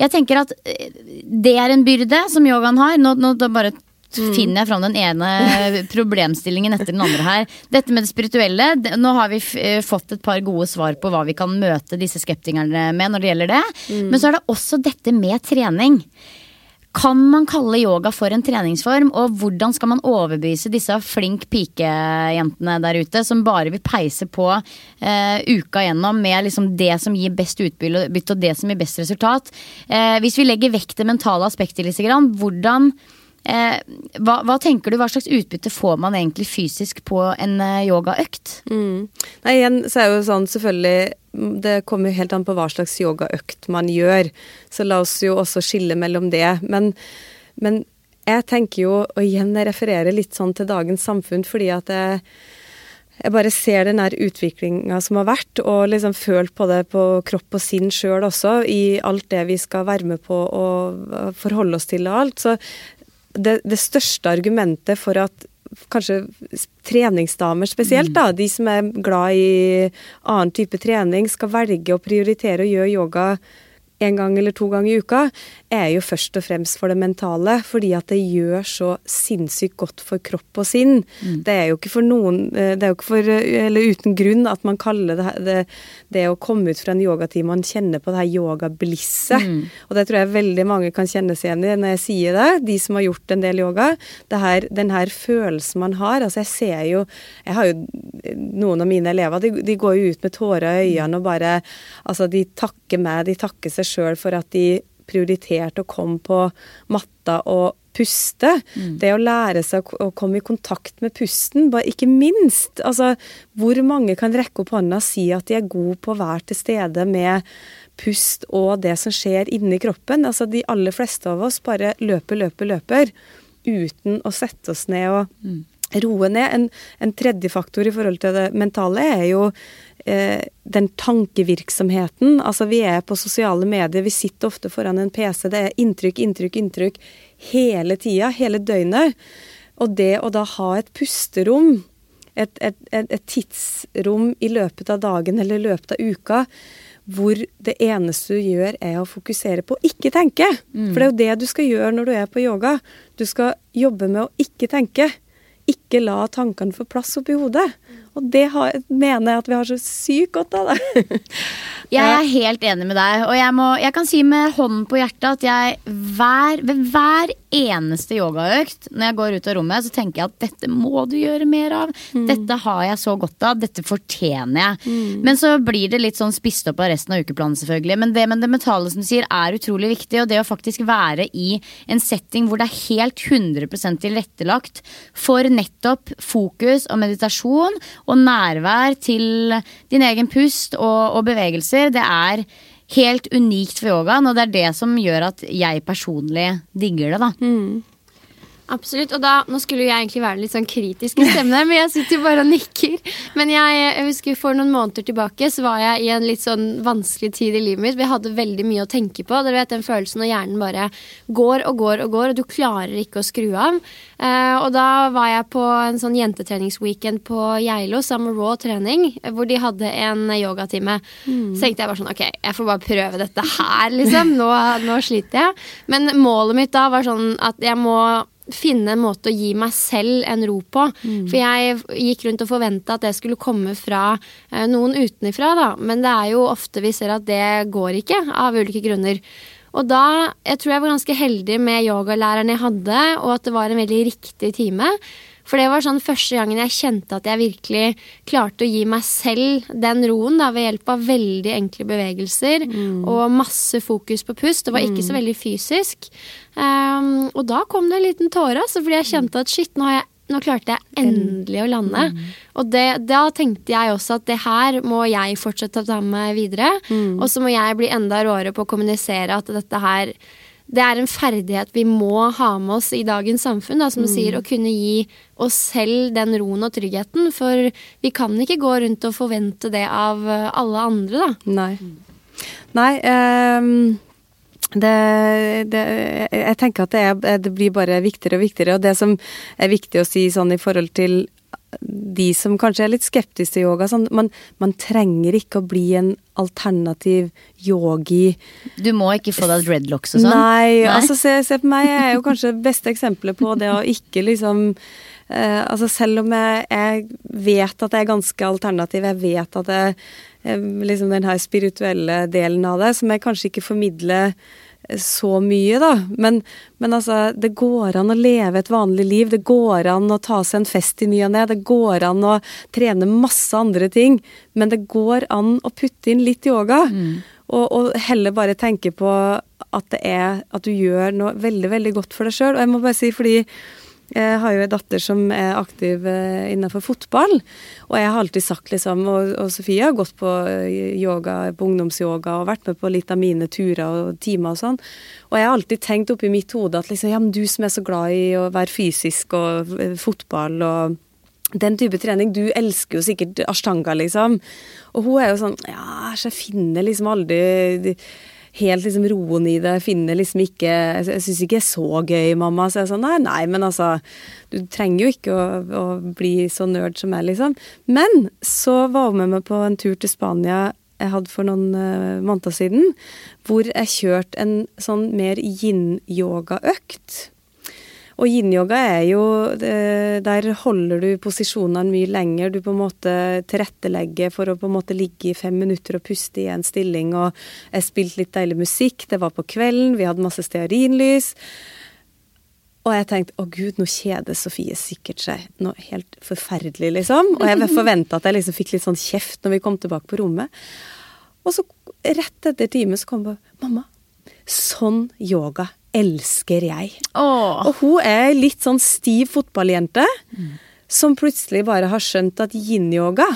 Jeg tenker at eh, det er en byrde som yogaen har. Nå, nå bare mm. finner jeg fram den ene [LAUGHS] problemstillingen etter den andre her. Dette med det spirituelle. Nå har vi eh, fått et par gode svar på hva vi kan møte disse skeptikerne med når det gjelder det. Mm. Men så er det også dette med trening. Kan man kalle yoga for en treningsform, og hvordan skal man overbevise disse flink pikejentene der ute, som bare vil peise på eh, uka gjennom med liksom det som gir best utbytte og det som gir best resultat? Eh, hvis vi legger vekk det mentale aspektet litt, hvordan hva, hva, tenker du, hva slags utbytte får man egentlig fysisk på en eh, yogaøkt? Mm. Nei, igjen så er jo sånn selvfølgelig Det kommer jo helt an på hva slags yogaøkt man gjør. Så la oss jo også skille mellom det. Men, men jeg tenker jo, og igjen jeg refererer litt sånn til dagens samfunn, fordi at jeg, jeg bare ser den der utviklinga som har vært, og liksom følt på det på kropp og sinn sjøl også, i alt det vi skal være med på og forholde oss til og alt. Så det, det, største argumentet for at kanskje treningsdamer spesielt, da, de som er glad i annen type trening, skal velge å prioritere å gjøre yoga en gang eller to ganger i uka, er jo først og fremst for det mentale. Fordi at det gjør så sinnssykt godt for kropp og sinn. Mm. Det er jo ikke for noen eh, Det er jo ikke for, eh, eller uten grunn at man kaller det det, det å komme ut fra en yogatime Man kjenner på det her yogablisset. Mm. Og det tror jeg veldig mange kan kjenne seg igjen i når jeg sier det. De som har gjort en del yoga. Det her, den her følelsen man har. Altså jeg ser jo Jeg har jo noen av mine elever, de, de går jo ut med tårer i øynene og bare Altså, de takker meg, de takker seg sjøl for at de prioriterte å komme på matta og puste. Det å lære seg å, komme i kontakt med pusten, bare ikke minst. Altså, hvor mange kan rekke opp hånda og si at de er gode på å være til stede med pust og det som skjer inni kroppen? Altså, de aller fleste av oss bare løper, løper, løper uten å sette oss ned og roe ned. En, en, tredje faktor i forhold til det mentale er jo den tankevirksomheten. Altså vi er på sosiale medier, vi sitter ofte foran en PC. Det er inntrykk, inntrykk, inntrykk hele tida, hele døgnet. Og det å da ha et pusterom, et, et, et, et tidsrom i løpet av dagen eller i løpet av uka, hvor det eneste du gjør, er å fokusere på å ikke tenke. Mm. For det er jo det du skal gjøre når du er på yoga. Du skal jobbe med å ikke tenke ikke la tankene få plass oppi hodet. Og det har, mener jeg at vi har så sykt godt av det. [LAUGHS] jeg er helt enig med deg, og jeg, må, jeg kan si med hånden på hjertet at jeg hver, ved hver eneste yogaøkt når jeg går ut av rommet, så tenker jeg at dette må du gjøre mer av. Mm. Dette har jeg så godt av. Dette fortjener jeg. Mm. Men så blir det litt sånn spist opp av resten av ukeplanen, selvfølgelig. Men det med det mentale som du sier, er utrolig viktig. Og det å faktisk være i en setting hvor det er helt 100% tilrettelagt for nettopp fokus og meditasjon og nærvær til din egen pust og, og bevegelser, det er helt unikt for yogaen, og det er det som gjør at jeg personlig digger det, da. Mm. Absolutt. Og da, nå skulle jeg egentlig være litt sånn kritisk i stemmen, men jeg sitter bare og nikker. Men jeg, jeg, husker for noen måneder tilbake så var jeg i en litt sånn vanskelig tid i livet mitt. Vi hadde veldig mye å tenke på. Dere vet den følelsen når hjernen bare går og går og går, og du klarer ikke å skru av. Eh, og da var jeg på en sånn jentetreningsweekend på Geilo sammen med Raw trening, hvor de hadde en yogatime. Mm. Så tenkte jeg bare sånn ok, jeg får bare prøve dette her, liksom. Nå, nå sliter jeg. Men målet mitt da var sånn at jeg må finne en måte å gi meg selv en ro på. Mm. For jeg gikk rundt og forventa at det skulle komme fra eh, noen utenifra, da. Men det er jo ofte vi ser at det går ikke, av ulike grunner. Og da Jeg tror jeg var ganske heldig med yogalæreren jeg hadde, og at det var en veldig riktig time. For det var sånn første gangen jeg kjente at jeg virkelig klarte å gi meg selv den roen da, ved hjelp av veldig enkle bevegelser mm. og masse fokus på pust. Det var ikke så mm. veldig fysisk. Um, og da kom det en liten tåre, altså, fordi jeg kjente at shit, nå, jeg, nå klarte jeg endelig å lande. Mm. Og det, da tenkte jeg også at det her må jeg fortsette å ta med meg videre. Mm. Og så må jeg bli enda råere på å kommunisere at dette her det er en ferdighet vi må ha med oss i dagens samfunn. Da, som du mm. sier, Å kunne gi oss selv den roen og tryggheten. For vi kan ikke gå rundt og forvente det av eh, alle andre, da. Nei. Nei um, det, det, jeg tenker at det, er, det, blir bare viktigere og viktigere. Og det som er viktig å si sånn i forhold til de som kanskje er litt skeptiske til yoga. Sånn, man, man, trenger ikke å bli en alternativ yogi. Du må ikke få deg dreadlocks og sånn? Nei, Nei, altså se, se, på meg. Jeg er jo kanskje det beste eksempelet på det å ikke liksom eh, Altså selv om jeg, jeg, vet at jeg er ganske alternativ, jeg vet at jeg liksom den her spirituelle delen av det, som jeg kanskje ikke formidler så mye, da. Men, men, altså, det går an å leve et vanlig liv. Det går an å ta seg en fest i ny og ne. Det går an å trene masse andre ting. Men det går an å putte inn litt yoga. Mm. Og, og, heller bare tenke på at det er At du gjør noe veldig, veldig godt for deg sjøl. Og jeg må bare si fordi jeg har jo en datter som er aktiv eh, innenfor fotball. Og jeg har alltid sagt liksom Og, og Sofie har gått på eh, yoga, på ungdomsyoga og vært med på litt av mine turer og timer og sånn. Og jeg har alltid tenkt oppi mitt hode at liksom Ja, men du som er så glad i å være fysisk og eh, fotball og den type trening. Du elsker jo sikkert ashtanga, liksom. Og hun er jo sånn Ja, jeg finner liksom aldri helt liksom roen i det. finne liksom ikke Jeg syns ikke det er så gøy, mamma. Så jeg sånn nei, nei, men altså Du trenger jo ikke å, å bli så nerd som meg, liksom. Men så var hun med meg på en tur til Spania jeg hadde for noen uh, måneder siden, hvor jeg kjørte en sånn mer yin-yoga-økt. Og yin-yoga er jo Der holder du posisjonene mye lenger. Du på en måte tilrettelegger for å på en måte ligge i fem minutter og puste i en stilling. Og jeg spilte litt deilig musikk. Det var på kvelden. Vi hadde masse stearinlys. Og jeg tenkte å gud, nå kjeder Sofie sikkert seg noe helt forferdelig, liksom. Og jeg forventa at jeg liksom fikk litt sånn kjeft når vi kom tilbake på rommet. Og så rett etter time så kom jeg mamma, sånn yoga elsker jeg. Åh. Og hun er litt sånn stiv fotballjente som plutselig bare har skjønt at yin-yoga,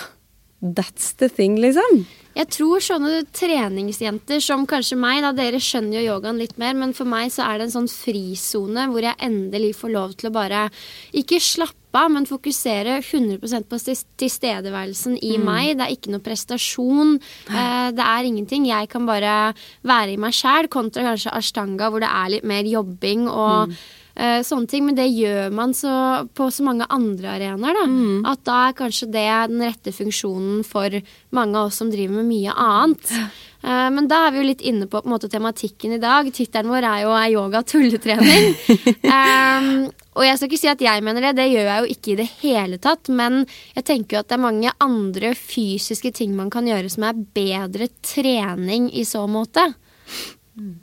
that's the thing, liksom. Jeg tror sånne treningsjenter som kanskje meg, da dere skjønner jo yogaen litt mer, men for meg så er det en sånn frisone hvor jeg endelig får lov til å bare ikke slappe av, men fokusere 100% på tilstedeværelsen i meg. Det er ikke noe prestasjon. Eh, det er ingenting. Jeg kan bare være i meg sjæl, kontra kanskje ashtanga, hvor det er litt mer jobbing og eh, sånne ting. Men det gjør man så, på så mange andre arenaer, da. At da er kanskje det den rette funksjonen for mange av oss som driver med mye annet. Uh, Men da er vi jo litt inne på, på måte, tematikken i dag. Tittelen vår er jo er yoga tulletrening. [LAUGHS] um, og jeg skal ikke si at jeg mener det, det gjør jeg jo ikke i det hele tatt. Men jeg tenker jo at det er mange andre fysiske ting man kan gjøre som er bedre trening i så måte.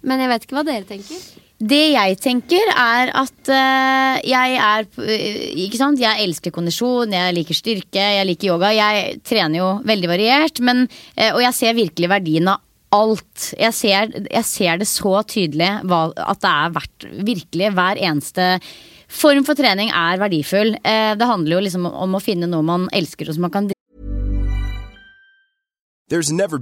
Men jeg vet ikke hva dere tenker. Det jeg tenker, er at uh, jeg er eh, Ikke sant, jeg elsker kondisjon, jeg liker styrke, jeg liker yoga. Jeg trener jo veldig variert, men, uh, og jeg ser virkelig verdien av alt. Jeg ser, jeg ser det så tydelig hva, at det er verdt virkelig hver eneste form for trening er verdifull. Uh, det handler jo liksom om å finne noe man elsker, og som man kan There's never.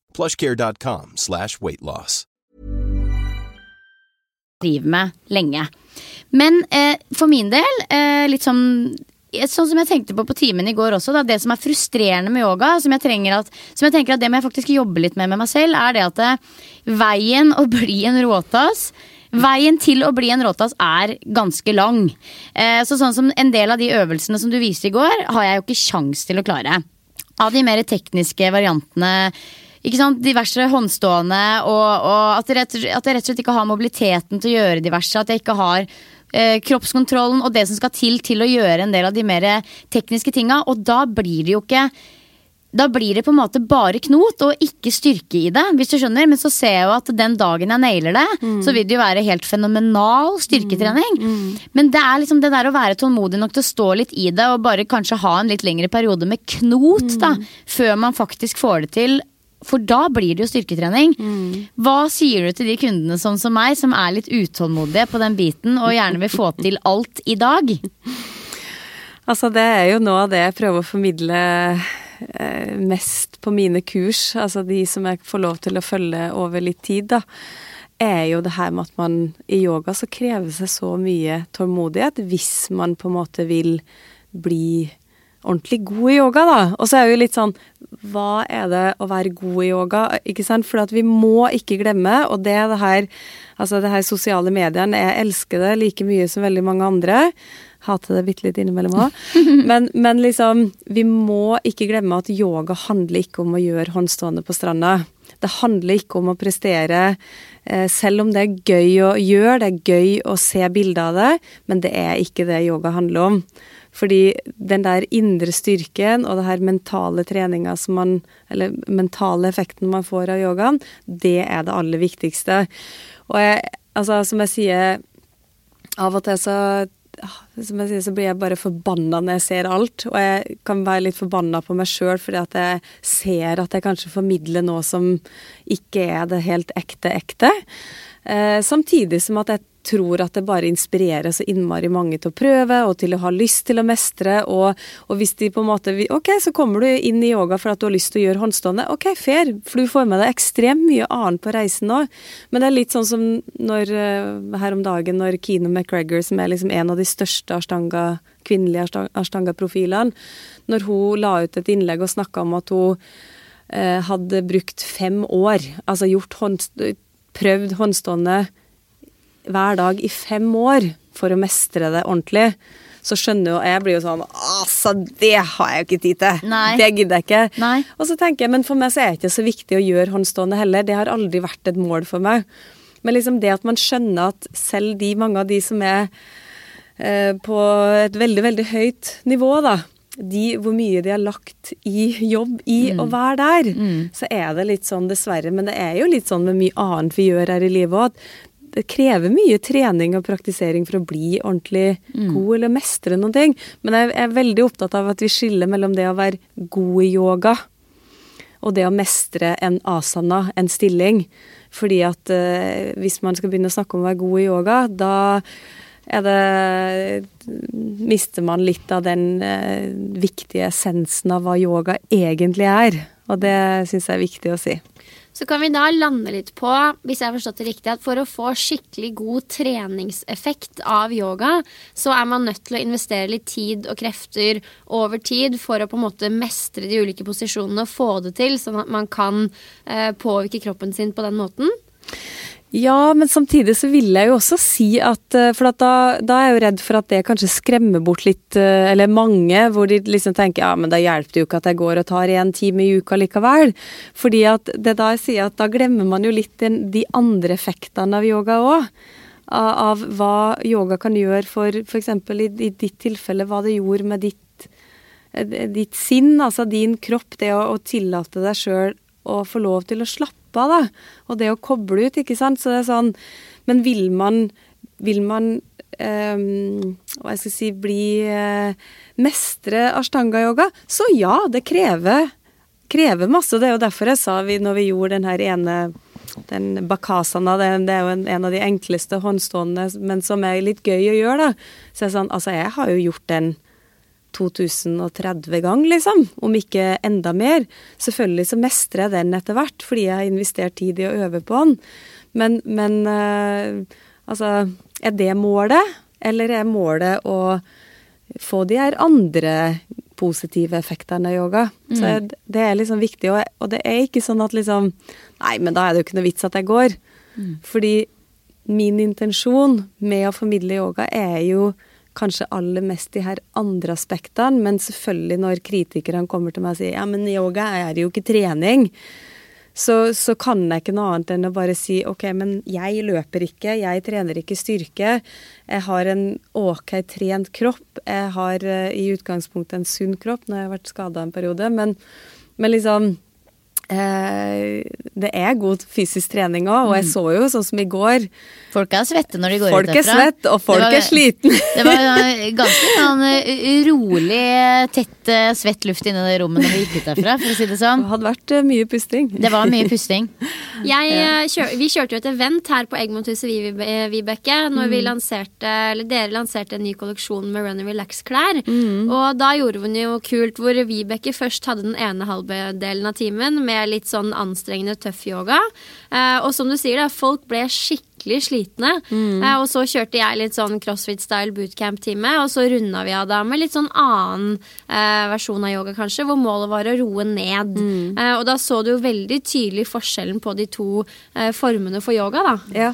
plushcare.com slash weight loss. driver med lenge. Men eh, for min del, eh, litt sånn eh, Sånn som jeg tenkte på på timen i går også, da, det som er frustrerende med yoga, som jeg, at, som jeg tenker at det må jeg faktisk jobbe litt med med meg selv, er det at eh, veien å bli en råtass Veien til å bli en råtass er ganske lang. Eh, så sånn som en del av de øvelsene som du viste i går, har jeg jo ikke kjangs til å klare. Av de mer tekniske variantene diverse håndstående, og, og at, jeg rett, at jeg rett og slett ikke har mobiliteten til å gjøre diverse. At jeg ikke har eh, kroppskontrollen og det som skal til til å gjøre en del av de mer tekniske tinga. Og da blir det jo ikke da blir det på en måte bare knot og ikke styrke i det. hvis du skjønner, Men så ser jeg jo at den dagen jeg nailer det, så vil det jo være helt fenomenal styrketrening. Men det er liksom det der å være tålmodig nok til å stå litt i det og bare kanskje ha en litt lengre periode med knot da, før man faktisk får det til. For da blir det jo styrketrening. Hva sier du til de kundene som, som meg, som er litt utålmodige på den biten og gjerne vil få til alt i dag? [LAUGHS] Altså, det er jo noe av det jeg prøver å formidle eh, mest på mine kurs, altså de som jeg får lov til å følge over litt tid, da, er jo det her med at man i yoga så krever seg så mye tålmodighet hvis man på en måte vil bli ordentlig god i yoga, da. Og så er det jo litt sånn Hva er det å være god i yoga? Ikke sant? For at vi må ikke glemme, og det er det her Altså det her sosiale mediene, jeg elsker det like mye som veldig mange andre. Hater det bitte litt innimellom òg. [LAUGHS] Men, men liksom, vi må ikke glemme at yoga handler ikke om å gjøre håndstående på stranda. Det handler ikke om å prestere, eh, selv om det er gøy å gjøre, det er gøy å se bilder av det, men det er ikke det yoga handler om. Fordi den der indre styrken og det her mentale treninga som man Eller mentale effekten man får av yogaen, det er det aller viktigste. Og jeg, altså, som jeg sier, av og til så som jeg sier, så blir jeg bare forbanna når jeg ser alt. Og jeg kan være litt forbanna på meg sjøl fordi at jeg ser at jeg kanskje formidler noe som ikke er det helt ekte ekte. Eh, samtidig som at jeg tror at det bare inspirerer så innmari mange til å prøve og til å ha lyst til å mestre. Og, og, hvis de på en måte Ok, så kommer du inn i yoga for at du har lyst til å gjøre håndstående. Ok, fair, for du får med deg ekstremt mye annet på reisen òg. Men det er litt sånn som når eh, her om dagen når Kino McGregor, som er liksom en av de største ashtanga, kvinnelige ashtanga-profilene, når hun la ut et innlegg og snakka om at hun eh, hadde brukt fem år, altså gjort hånd, prøvd håndstående hver dag i fem år for å mestre det ordentlig, så skjønner jo Jeg blir jo sånn Altså, det har jeg jo ikke tid til! Nei. Det gidder jeg ikke. Nei. Og så tenker jeg, men for meg så er det ikke så viktig å gjøre håndstående heller. Det har aldri vært et mål for meg. Men liksom det at man skjønner at selv de mange av de som er eh, på et veldig, veldig høyt nivå, da, de, hvor mye de har lagt i jobb i Mm. å være der, så er det litt sånn, dessverre. Men det er jo litt sånn med mye annet vi gjør her i livet òg, at det krever mye trening og praktisering for å bli ordentlig god eller mestre noen ting. Men jeg er veldig opptatt av at vi skiller mellom det å være god i yoga og det å mestre en asana, en stilling. Fordi at eh, hvis man skal begynne å snakke om å være god i yoga, da er det Mister man litt av den eh, viktige essensen av hva yoga egentlig er. Og det syns jeg er viktig å si. Så kan vi da lande litt på, hvis jeg har forstått det riktig, at for å få skikkelig god treningseffekt av yoga, så er man nødt til å investere litt tid og krefter over tid for å på en måte mestre de ulike posisjonene og få det til, sånn at man kan eh, påvirke kroppen sin på den måten. Ja, men samtidig så vil jeg jo også si at eh, For at da, da er jeg jo redd for at det kanskje skremmer bort litt, eh, eller mange, hvor de liksom tenker ja, men da hjelper det jo ikke at jeg går og tar én time i uka likevel. Fordi at det da jeg sier at da glemmer man jo litt de andre effektene av yoga òg. Av, hva yoga kan gjøre for f.eks. I, i ditt tilfelle, hva det gjorde med ditt, eh, ditt sinn, altså din kropp. Det å, å tillate deg sjøl å få lov til å slappe av, da. Og det å koble ut, ikke sant. Så det er sånn Men vil man, vil man um, hva jeg skal si, bli uh, mestre ashtanga-yoga, så ja, det krever, krever masse. Det er jo derfor jeg sa vi, når vi gjorde den her ene den bakasana, det, det er jo en, en, av de enkleste håndstående, men som er litt gøy å gjøre, da. Så jeg sånn, altså jeg har jo gjort den 2030 gang, liksom. Om ikke enda mer. Selvfølgelig så mestrer jeg den etter hvert, fordi jeg har investert tid i å øve på den. Men, men uh, altså Er det målet, eller er målet å få de her andre positive effektene av yoga? Mm. Så det er liksom viktig, og, og, det er ikke sånn at liksom Nei, men da er det jo ikke noe vits at jeg går. Mm. Fordi min intensjon med å formidle yoga er jo kanskje aller mest de her andre aspektene, men selvfølgelig når kritikerne kommer til meg og sier ja, men yoga er jo ikke trening, så, så, kan jeg ikke noe annet enn å bare si ok, men jeg løper ikke, jeg trener ikke styrke, jeg har en ok trent kropp, jeg har uh, i utgangspunktet en sunn kropp, nå har jeg vært skada en periode, men, men liksom det er god fysisk trening òg, og jeg så jo sånn som i går Folk er svette når de går folk ut derfra. Folk er svett, og folk var, er sliten. det var [LAUGHS] ganske sånn rolig, tett, svett luft inni det rommet når vi gikk ut derfra, for å si det [LAUGHS] sånn. Det hadde vært mye pusting. Det var mye pusting. [LAUGHS] Jeg, kjør, vi kjørte jo et event her på Eggmonthuset Vibeke når mm. vi lanserte, eller dere lanserte en ny kolleksjon med Run and Relax-klær. Mm. Og da gjorde hun jo kult hvor Vibeke først hadde den ene halve delen av timen med litt sånn anstrengende tøff yoga. Eh, og som du sier, da, folk ble skikkelig slitne. Mm. Eh, og så kjørte jeg litt sånn crossfit-style bootcamp-time, og så runda vi av da med litt sånn annen eh, versjon av yoga, kanskje, hvor målet var å roe ned. Mm. og da så du jo veldig tydelig forskjellen på de to formene for yoga, da. Ja.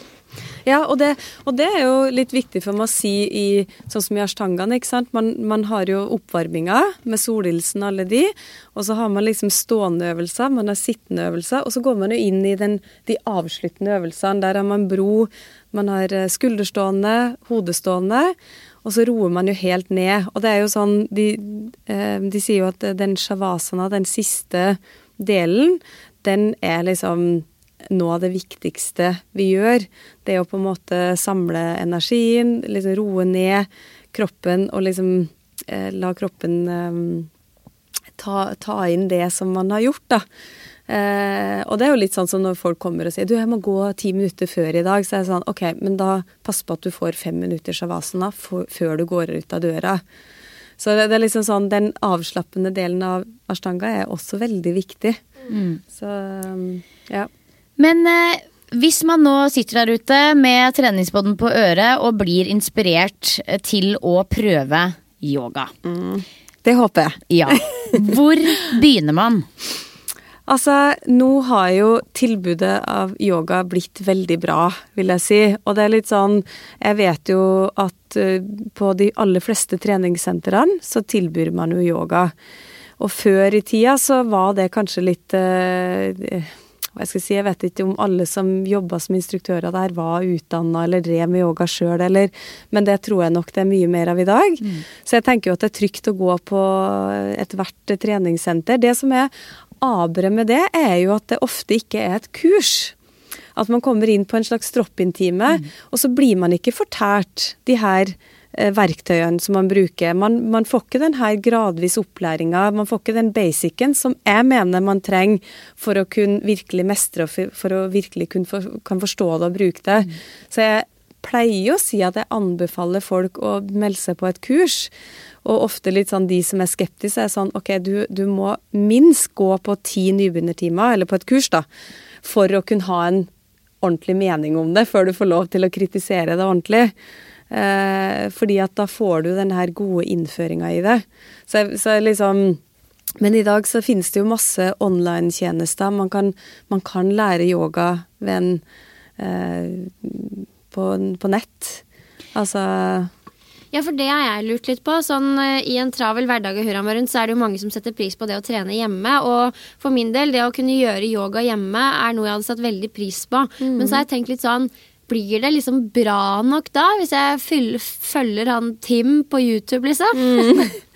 Ja, og det, og det, er jo litt viktig for meg å si i sånn som i ashtangaen. ikke sant? Man, man har jo oppvarminga med solhilsen alle de, og så har man liksom stående øvelser, man har sittende øvelser, og så går man jo inn i den, de avsluttende øvelsene. Der har man bro, man har skulderstående, hodestående. Og så roer man jo helt ned. Og det er jo sånn De, de sier jo at den shavasana, den siste delen, den er liksom noe av det viktigste vi gjør. Det er å på en måte samle energien, liksom roe ned kroppen og liksom eh, la kroppen eh, ta, ta, inn det som man har gjort, da. Eh, og det er jo litt sånn som når folk kommer og sier du, jeg må gå ti minutter før i dag. Så er det sånn ok, men da pass på at du får fem minutter shavasana før du går ut av døra. Så det, det, er liksom sånn, den avslappende delen av ashtanga er også veldig viktig. Mm. Så ja. Men eh, hvis man nå sitter der ute med treningsbåten på øret og blir inspirert eh, til å prøve yoga. Mm. Det håper jeg. Ja. Hvor begynner man? [LAUGHS] Altså, nå har jo tilbudet av yoga blitt veldig bra, vil jeg si. Og det er litt sånn Jeg vet jo at uh, på de aller fleste treningssentrene så tilbyr man jo yoga. Og før i tida så var det kanskje litt uh, hva jeg skal si, jeg vet ikke om alle som jobba som instruktører der, var utdanna eller drev med yoga sjøl, eller Men det tror jeg nok det er mye mer av i dag. Mm. Så jeg tenker jo at det er trygt å gå på ethvert treningssenter. Det som er aberet med det, er jo at det ofte ikke er et kurs. At man kommer inn på en slags drop-in-time, mm. og så blir man ikke fortært de her verktøyene som man bruker. Man, man, får ikke den her gradvis opplæringa, man får ikke den basicen som jeg mener man trenger for å kunne virkelig mestre og for, for å virkelig kunne for, kan forstå det og bruke det. Mm. Så jeg pleier å si at jeg anbefaler folk å melde seg på et kurs. Og ofte litt sånn de som er skeptiske, er sånn OK, du, du må minst gå på ti nybegynnertimer, eller på et kurs, da, for å kunne ha en ordentlig mening om det, før du får lov til å kritisere det ordentlig. Eh, fordi at da får du den her gode innføringa i det. Så, så liksom men i dag så finnes det jo masse online-tjenester. Man, man, kan lære yoga ved en, eh, på, på nett. Altså ja, for det har jeg lurt litt på. Sånn, eh, I en travel hverdag i rundt, så er det jo mange som setter pris på det å trene hjemme. Og for min del, det å kunne gjøre yoga hjemme er noe jeg hadde satt veldig pris på. Mm. Men så har jeg tenkt litt sånn blir det liksom bra nok da, hvis jeg følger han Tim på YouTube, liksom? Mm. [LAUGHS]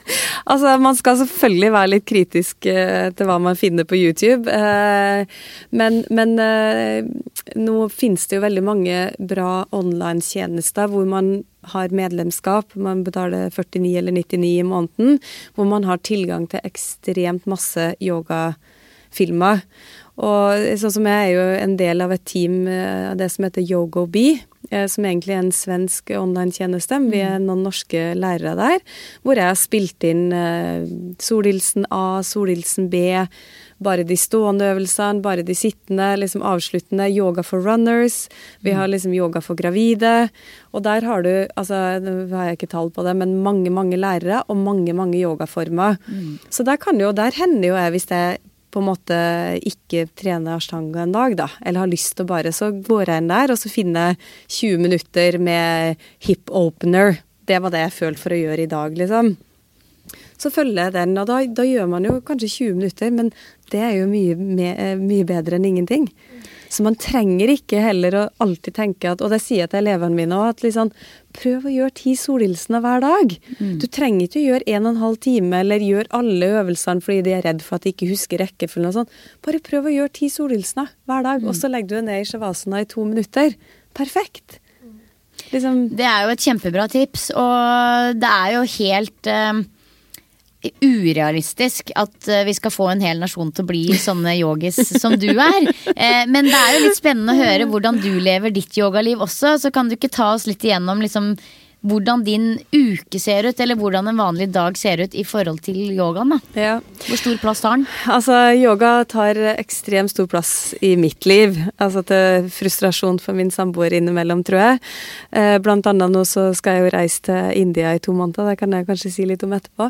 Altså, man skal selvfølgelig være litt kritisk eh, til hva man finner på YouTube. Eh, men, men eh, nå finnes det jo veldig mange bra online-tjenester hvor man har medlemskap. Man betaler 49 eller 99 i måneden. Hvor man har tilgang til ekstremt masse yogafilmer. Og sånn som jeg er jo en del av et team av det som heter YogoBee Eh, som egentlig er en svensk online-tjeneste. Vi er mm. noen norske lærere der, hvor jeg har spilt inn eh, Solhilsen A, Solhilsen B, bare de stående øvelsene, bare de sittende, liksom avsluttende. Yoga for runners. Vi har mm. liksom yoga for gravide. Og der har du, altså nå har jeg ikke tall på det, men mange, mange lærere og mange, mange yogaformer. Mm. Så der kan jo, der hender jo jeg, hvis jeg på en måte ikke trene ashtanga en dag, da, eller har lyst til å bare Så går jeg inn der, og så finner jeg 20 minutter med hip opener. Det var det jeg følte for å gjøre i dag, liksom. Så følger jeg den, og da, da gjør man jo kanskje 20 minutter, men det er jo mye, mye bedre enn ingenting. Så man trenger ikke heller å alltid tenke at Og det sier jeg til elevene mine òg, at liksom prøv å gjøre ti solhilsener hver dag. Mm. Du trenger ikke å gjøre en og en halv time eller gjøre alle øvelsene fordi de er redd for at de ikke husker rekkefølgen og sånn. Bare prøv å gjøre ti solhilsener hver dag, mm. og så legger du deg ned i shavasana i to minutter. Perfekt. Liksom. Det er jo et kjempebra tips, og det er jo helt uh urealistisk at eh, vi skal få en hel nasjon til å bli sånne yogis som du er. Eh, men det er jo litt spennende å høre hvordan du lever ditt yogaliv også. Så kan du ikke ta oss litt igjennom liksom hvordan din uke ser ut, eller hvordan en vanlig dag ser ut i forhold til yogaen. da. Ja. Hvor stor plass tar den? Altså, Yoga tar ekstremt stor plass i mitt liv. Altså til frustrasjon for min samboer innimellom, tror jeg. Eh, blant annet nå så skal jeg jo reise til India i to måneder, det kan jeg kanskje si litt om etterpå.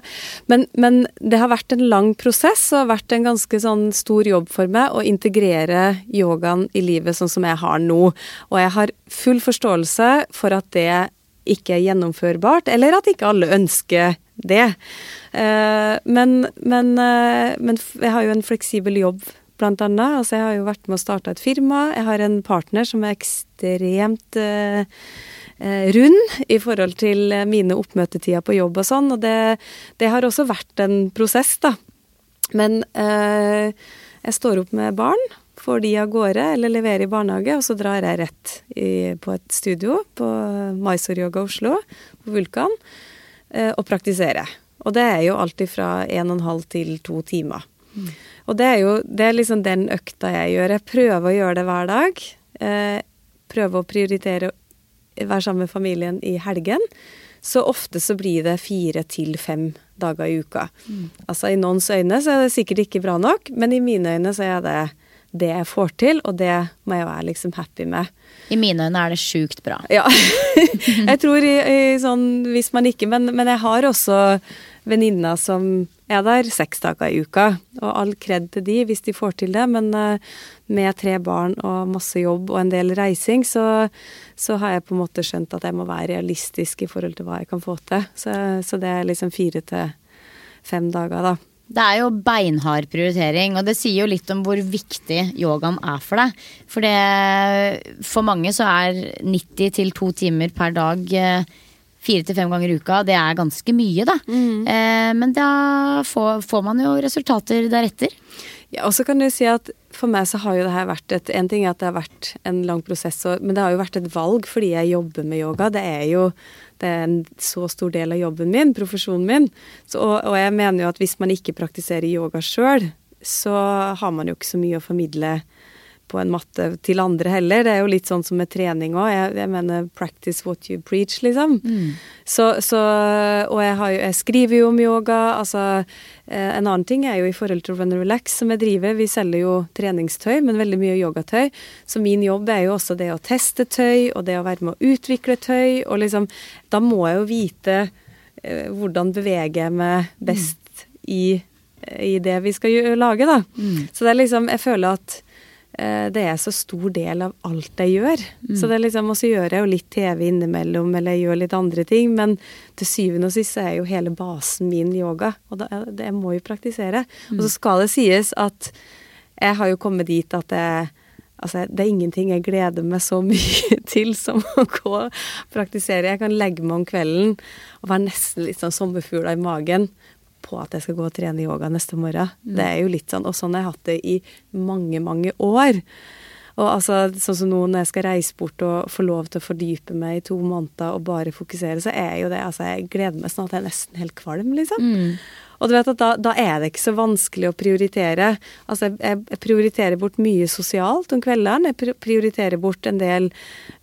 Men, men det har vært en lang prosess og har vært en ganske sånn stor jobb for meg å integrere yogaen i livet sånn som jeg har nå. Og jeg har full forståelse for at det ikke er gjennomførbart, eller at ikke alle ønsker det. Eh, men, men, eh, men jeg har jo en fleksibel jobb, blant annet. Altså, jeg har jo vært med å starte et firma. Jeg har en partner som er ekstremt eh, rund i forhold til mine oppmøtetider på jobb og sånn, og det, det har også vært en prosess, da. Men jeg står opp med barn, får de av gårde eller leverer i barnehage, og så drar jeg rett i, på et studio på Mysore Yoga Oslo, på Vulkan. eh, praktiserer. praktisere. Og det er jo alltid fra en og en halv til to timer. Og det er jo det er liksom den økta jeg gjør. Jeg prøver å gjøre det hver dag. Eh, prøver å prioritere å være sammen med familien i helgen. Så ofte så blir det fire til fem dager i uka. Altså i noens øyne så er det sikkert ikke bra nok, men i mine øyne så er det det jeg får til, og det må jeg være liksom happy med. I mine øyne er det sjukt bra. Ja. [LAUGHS] jeg tror i, i sånn hvis man ikke men, men jeg har også venninner som er der seks dager i uka. Og all kred til de hvis de får til det, men uh, med tre barn og masse jobb og en del reising, så, så har jeg på en måte skjønt at jeg må være realistisk i forhold til hva jeg kan få til. Så, så det er liksom fire til fem dager, da. Det er jo beinhard prioritering, og det sier jo litt om hvor viktig yogaen er for deg. For det, for mange så er 90 til 2 timer per dag eh, fire til fem ganger i uka, det er ganske mye, da. Eh, men da får, får man jo resultater deretter. Ja, og så kan du si at for meg så har jo det her vært et En ting er at det har vært en lang prosess, men det har jo vært et valg fordi jeg jobber med yoga. Det er jo det er en så stor del av jobben min, profesjonen min. Så, og, og jeg mener jo at hvis man ikke praktiserer yoga sjøl, så har man jo ikke så mye å formidle på en matte til andre heller. Det er jo litt sånn som med trening òg. Jeg, jeg, mener 'practice what you preach', liksom. Mm. Så, så, og jeg, har jo, jeg, skriver jo om yoga. Altså, eh, en annen ting er jo i forhold til Run and Relax, som jeg driver. Vi selger jo treningstøy, men veldig mye yogatøy. Så min jobb er jo også det å teste tøy, og det å være med å utvikle tøy. Og liksom, da må jeg jo vite eh, hvordan beveger jeg meg best i, i det vi skal lage, da. Mm. Så det er liksom Jeg føler at det er så stor del av alt jeg gjør. Så det er liksom, også gjør jeg jo litt TV innimellom, eller jeg gjør litt andre ting, men til syvende og sist er jo hele basen min yoga, og da, det jeg må jo praktisere. Og så skal det sies at jeg har jo kommet dit at jeg Altså, det er ingenting jeg gleder meg så [LAUGHS] mye til som å gå og praktisere. Jeg kan legge meg om kvelden og være nesten litt sånn sommerfugla i magen på at jeg skal gå og trene yoga neste morgen. Det er jo litt sånn, og sånn har jeg hatt det i mange, mange år. Og altså, sånn som nå når jeg skal reise bort og få lov til å fordype meg i to måneder og bare fokusere, så er jo det Altså, jeg gleder meg sånn at jeg er nesten helt kvalm, liksom. Og du vet at da, da er det ikke så vanskelig å prioritere. Altså, jeg, jeg prioriterer bort mye sosialt om kveldene. Jeg prioriterer bort en del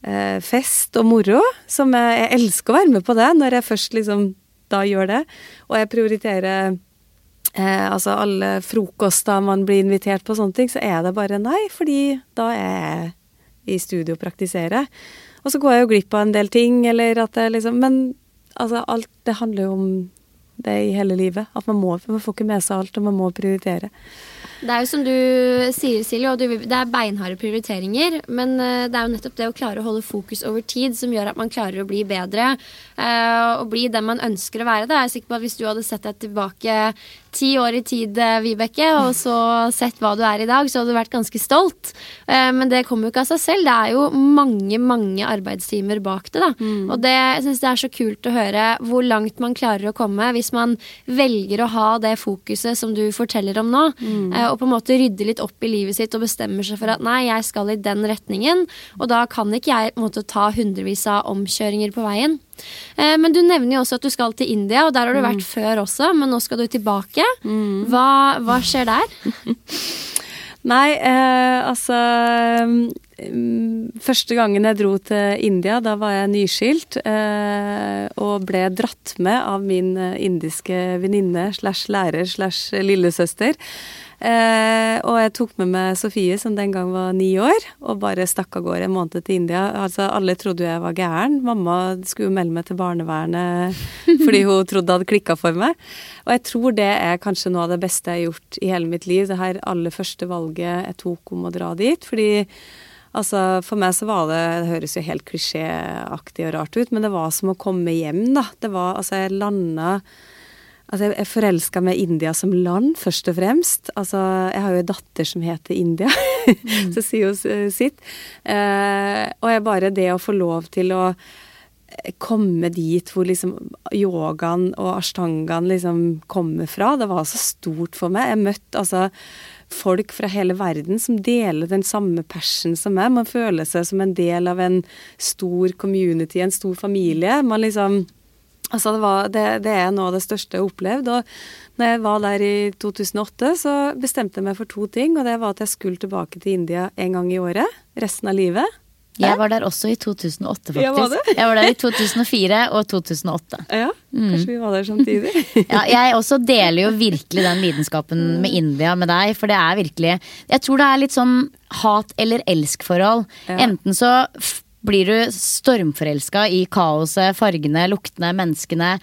eh, fest og moro, som jeg, jeg elsker å være med på det, når jeg først liksom da gjør det. Og jeg prioriterer eh, altså alle frokoster man blir invitert på sånne ting, så er det bare nei, fordi da er jeg i studio og praktiserer. Og så går jeg jo glipp av en del ting, eller at det liksom Men altså, alt det handler jo om det i hele livet. At man må, man får ikke med seg alt, og man må prioritere. Det er jo som du sier, Silje, og det er beinharde prioriteringer. Men eh, det er jo nettopp det å klare å holde fokus over tid som gjør at man klarer å bli bedre. eh, og bli den man ønsker å være. Jeg er sikker på at Hvis du hadde sett deg tilbake ti år i tid, eh, Vibeke, og så sett hva du er i dag, så hadde du vært ganske stolt. Eh, men det kommer jo ikke av seg selv. Det er jo mange, mange arbeidstimer bak det. da. Og det, jeg synes det er så kult å høre hvor langt man klarer å komme hvis man velger å ha det fokuset som du forteller om nå, mm. og på en måte rydde litt opp i livet sitt og bestemmer seg for at nei, jeg skal i den retningen, og da kan ikke jeg på en måte ta hundrevis av omkjøringer på veien. Eh, Men du nevner jo også at du skal til India, og der har du vært før også, men nå skal du tilbake. Hva, hva skjer der? [LAUGHS] Nei, eh, altså mm, Første gangen jeg dro til India, da var jeg nyskilt. Eh, og ble dratt med av min eh, indiske venninne slash lærer slash lillesøster. Eh, og jeg tok med meg Sofie, som den gang var ni år, og bare stakk av gårde en måned til India. Altså, Alle trodde jeg var gæren. Mamma skulle jo melde meg til barnevernet [LAUGHS] fordi hun trodde det hadde klikka for meg. Og jeg tror det er kanskje noe av det beste jeg har gjort i hele mitt liv. Det her aller første valget jeg tok om å dra dit. Fordi altså, for meg så var det Det høres jo helt klisjéaktig og rart ut, men det var som å komme hjem, da. Det var Altså, jeg landa Altså, jeg, forelska meg India som land, først og fremst. Altså, jeg har jo en datter som heter India, [LAUGHS] så sier hun sitt. Eh, og jeg bare det å få lov til å eh, komme dit hvor liksom yogaen og ashtangaen liksom kommer fra, det var så stort for meg. Jeg møtte altså folk fra hele verden som deler den samme passion som meg. Man føler seg som en del av en stor community, en stor familie. Man liksom Altså det, var, det, det, er noe av det største jeg har opplevd. Og når jeg var der i 2008, så bestemte jeg meg for to ting. Og det var at jeg skulle tilbake til India en gang i året. Resten av livet. Jeg var der også i 2008, faktisk. Ja, var jeg var der i 2004 og 2008. Ja, kanskje mm. vi var der samtidig. [LAUGHS] ja, jeg også deler jo virkelig den lidenskapen med India med deg, for det er virkelig Jeg tror det er litt sånn hat eller elsk-forhold. Ja. Enten så blir du stormforelska i kaoset, fargene, luktene, menneskene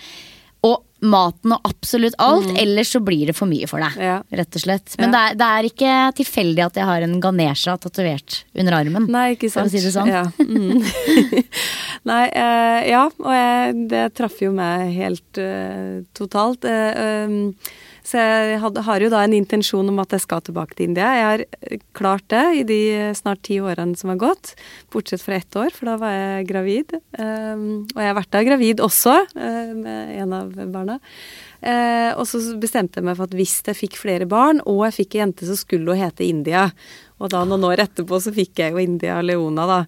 og maten og absolutt alt, mm. ellers så blir det for mye for deg. Ja. Rett og slett. Men ja. det, er, det, er, ikke tilfeldig at jeg har en Ganesha tatovert under armen. Nei, ikke sant. For å si det sånn. Ja. Mm. [LAUGHS] Nei, uh, ja, og jeg, det traff jo meg helt uh, totalt. Uh, um, så jeg had, har jo da en intensjon om at jeg skal tilbake til India. Jeg har eh, klart det i de snart ti årene som har gått, bortsett fra ett år, for da var jeg gravid. Um, og jeg har vært da gravid også, uh, med en av barna. Uh, og så bestemte jeg meg for at hvis jeg fikk flere barn, og jeg fikk ei jente, så skulle hun hete India. Og da noen år etterpå så fikk jeg jo India Leona, da.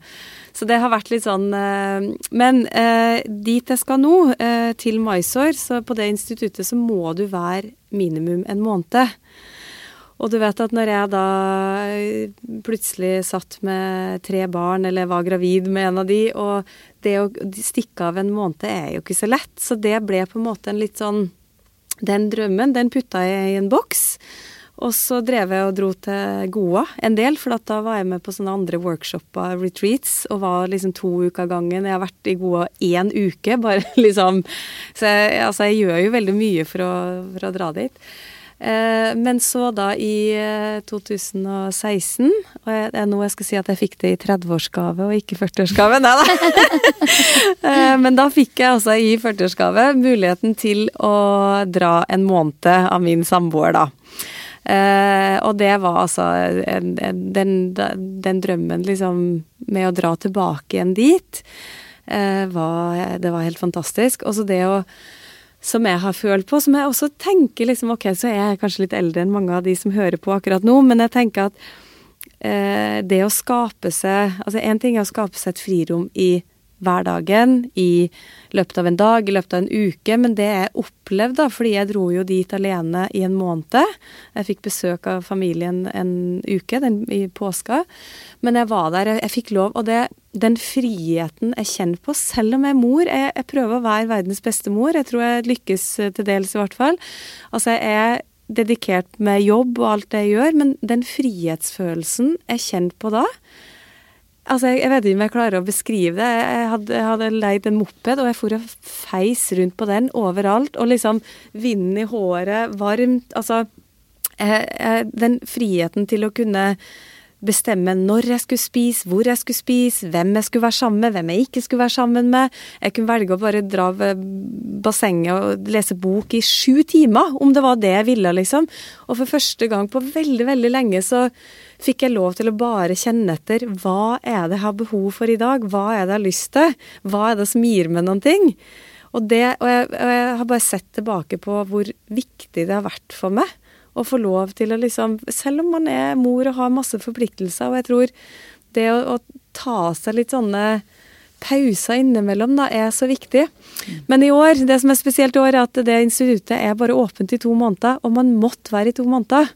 Så det har vært litt sånn eh, Men eh, dit jeg skal nå, eh, til Mysore, så på det instituttet så må du være minimum en måned. Og du vet at når jeg da plutselig satt med tre barn, eller var gravid med en av de, og det å stikke av en måned er jo ikke så lett, så det ble på en måte en litt sånn Den drømmen, den putta jeg i en boks. Og så drev jeg og dro til Goa en del, for da var jeg med på sånne andre workshoper, retreats, og var liksom to uker gangen. Jeg har vært i Goa én uke, [LAUGHS] bare liksom Så jeg, altså, jeg gjør jo veldig mye for å, for å dra dit. Eh, men så da i 2016 eh, Og jeg, det er nå jeg skal si at jeg fikk det i 30-årsgave og ikke 40-årsgave. Nei da. [LAUGHS] eh, men da fikk jeg altså i 40-årsgave muligheten til å dra en måned av min samboer, da. Eh, og det var altså en, en, den, den, drømmen, liksom, med å dra tilbake igjen dit, eh, var, det var helt fantastisk. Og så det å som jeg har følt på, som jeg også tenker liksom Ok, så er jeg kanskje litt eldre enn mange av de som hører på akkurat nå, men jeg tenker at eh, det å skape seg Altså én ting er å skape seg et frirom i hverdagen, i løpet av en dag, i løpet av en uke. Men det jeg opplevde, fordi jeg dro jo dit alene i en måned Jeg fikk besøk av familien en uke den, i påska. Men jeg var der, jeg, jeg fikk lov. Og det, den friheten jeg kjenner på, selv om jeg er mor jeg, jeg, prøver å være verdens beste mor. Jeg tror jeg lykkes til dels, i hvert fall. Altså, jeg er dedikert med jobb og alt det jeg gjør, men den frihetsfølelsen jeg kjenner på da, Altså, jeg, jeg, vet ikke om jeg klarer å beskrive det. Jeg hadde, jeg hadde leid en moped, og jeg for og feis rundt på den overalt. Og liksom vinden i håret, varmt Altså jeg, jeg, Den friheten til å kunne bestemme når jeg skulle spise, hvor jeg skulle spise, hvem jeg skulle være sammen med, hvem jeg ikke skulle være sammen med. Jeg kunne velge å bare dra ved bassenget og lese bok i sju timer, om det var det jeg ville, liksom. Og for første gang på veldig, veldig lenge så fikk jeg lov til å bare kjenne etter hva er det jeg har behov for i dag? Hva er det jeg har lyst til? Hva er det som gir meg noen ting? Og, det, og, jeg, og jeg har bare sett tilbake på hvor viktig det har vært for meg å få lov til å liksom Selv om man er mor og har masse forpliktelser, og jeg tror det å, å ta seg litt sånne pauser innimellom da, er så viktig. Men i år, det som er spesielt i år, er at det instituttet er bare åpent i to måneder, og man måtte være i to måneder.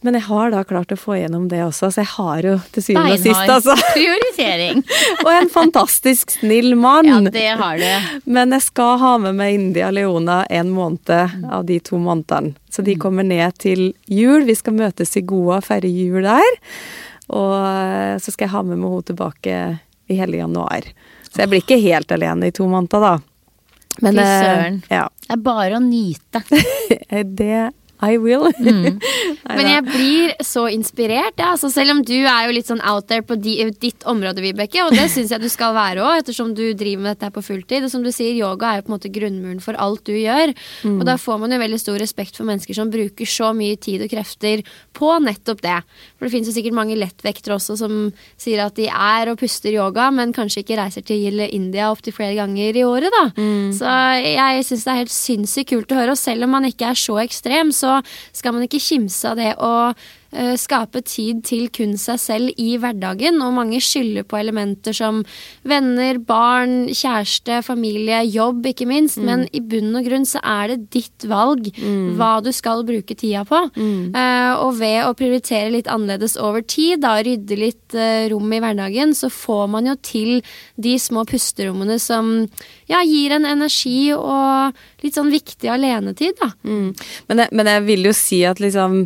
Men jeg har da klart å få gjennom det også, så jeg har jo til syvende og sist, altså. prioritering. [LAUGHS] og en fantastisk snill mann. Ja, det har du. Men jeg skal ha med meg India Leona en måned av de to månedene. Så de kommer ned til jul. Vi skal møtes i Goa og feire jul der. Og eh, så skal jeg ha med meg henne tilbake i hele januar. Så jeg blir ikke helt alene i to måneder, da. Men, Fy eh, søren. Ja. Det er bare å nyte. [LAUGHS] det i will. mm. [LAUGHS] Men jeg blir så inspirert, ja. altså, selv om du er jo litt sånn out there på di, ditt område, Vibeke. Og det [LAUGHS] syns jeg du skal være òg, ettersom du driver med dette på fulltid. Og som du sier, yoga er jo på en måte grunnmuren for alt du gjør. Mm. Og da får man jo veldig stor respekt for mennesker som bruker så mye tid og krefter på nettopp det. For det finnes jo sikkert mange lettvektere også som sier at de er og puster yoga, men kanskje ikke reiser til India opptil flere ganger i året, da. Mm. Så jeg syns det er helt sinnssykt kult å høre. Og selv om man ikke er så ekstrem, så skal man ikke kimse av det å skape tid til kun seg selv i hverdagen. Og mange skylder på elementer som venner, barn, kjæreste, familie, jobb, ikke minst. Mm. Men i bunn og grunn så er det ditt valg hva du skal bruke tida på. Mm. Uh, og ved å prioritere litt annerledes over tid, da rydde litt uh, rom i hverdagen, så får man jo til de små pusterommene som ja, gir en energi og litt sånn viktig alenetid, da. Mm. Men, jeg, men jeg vil jo si at liksom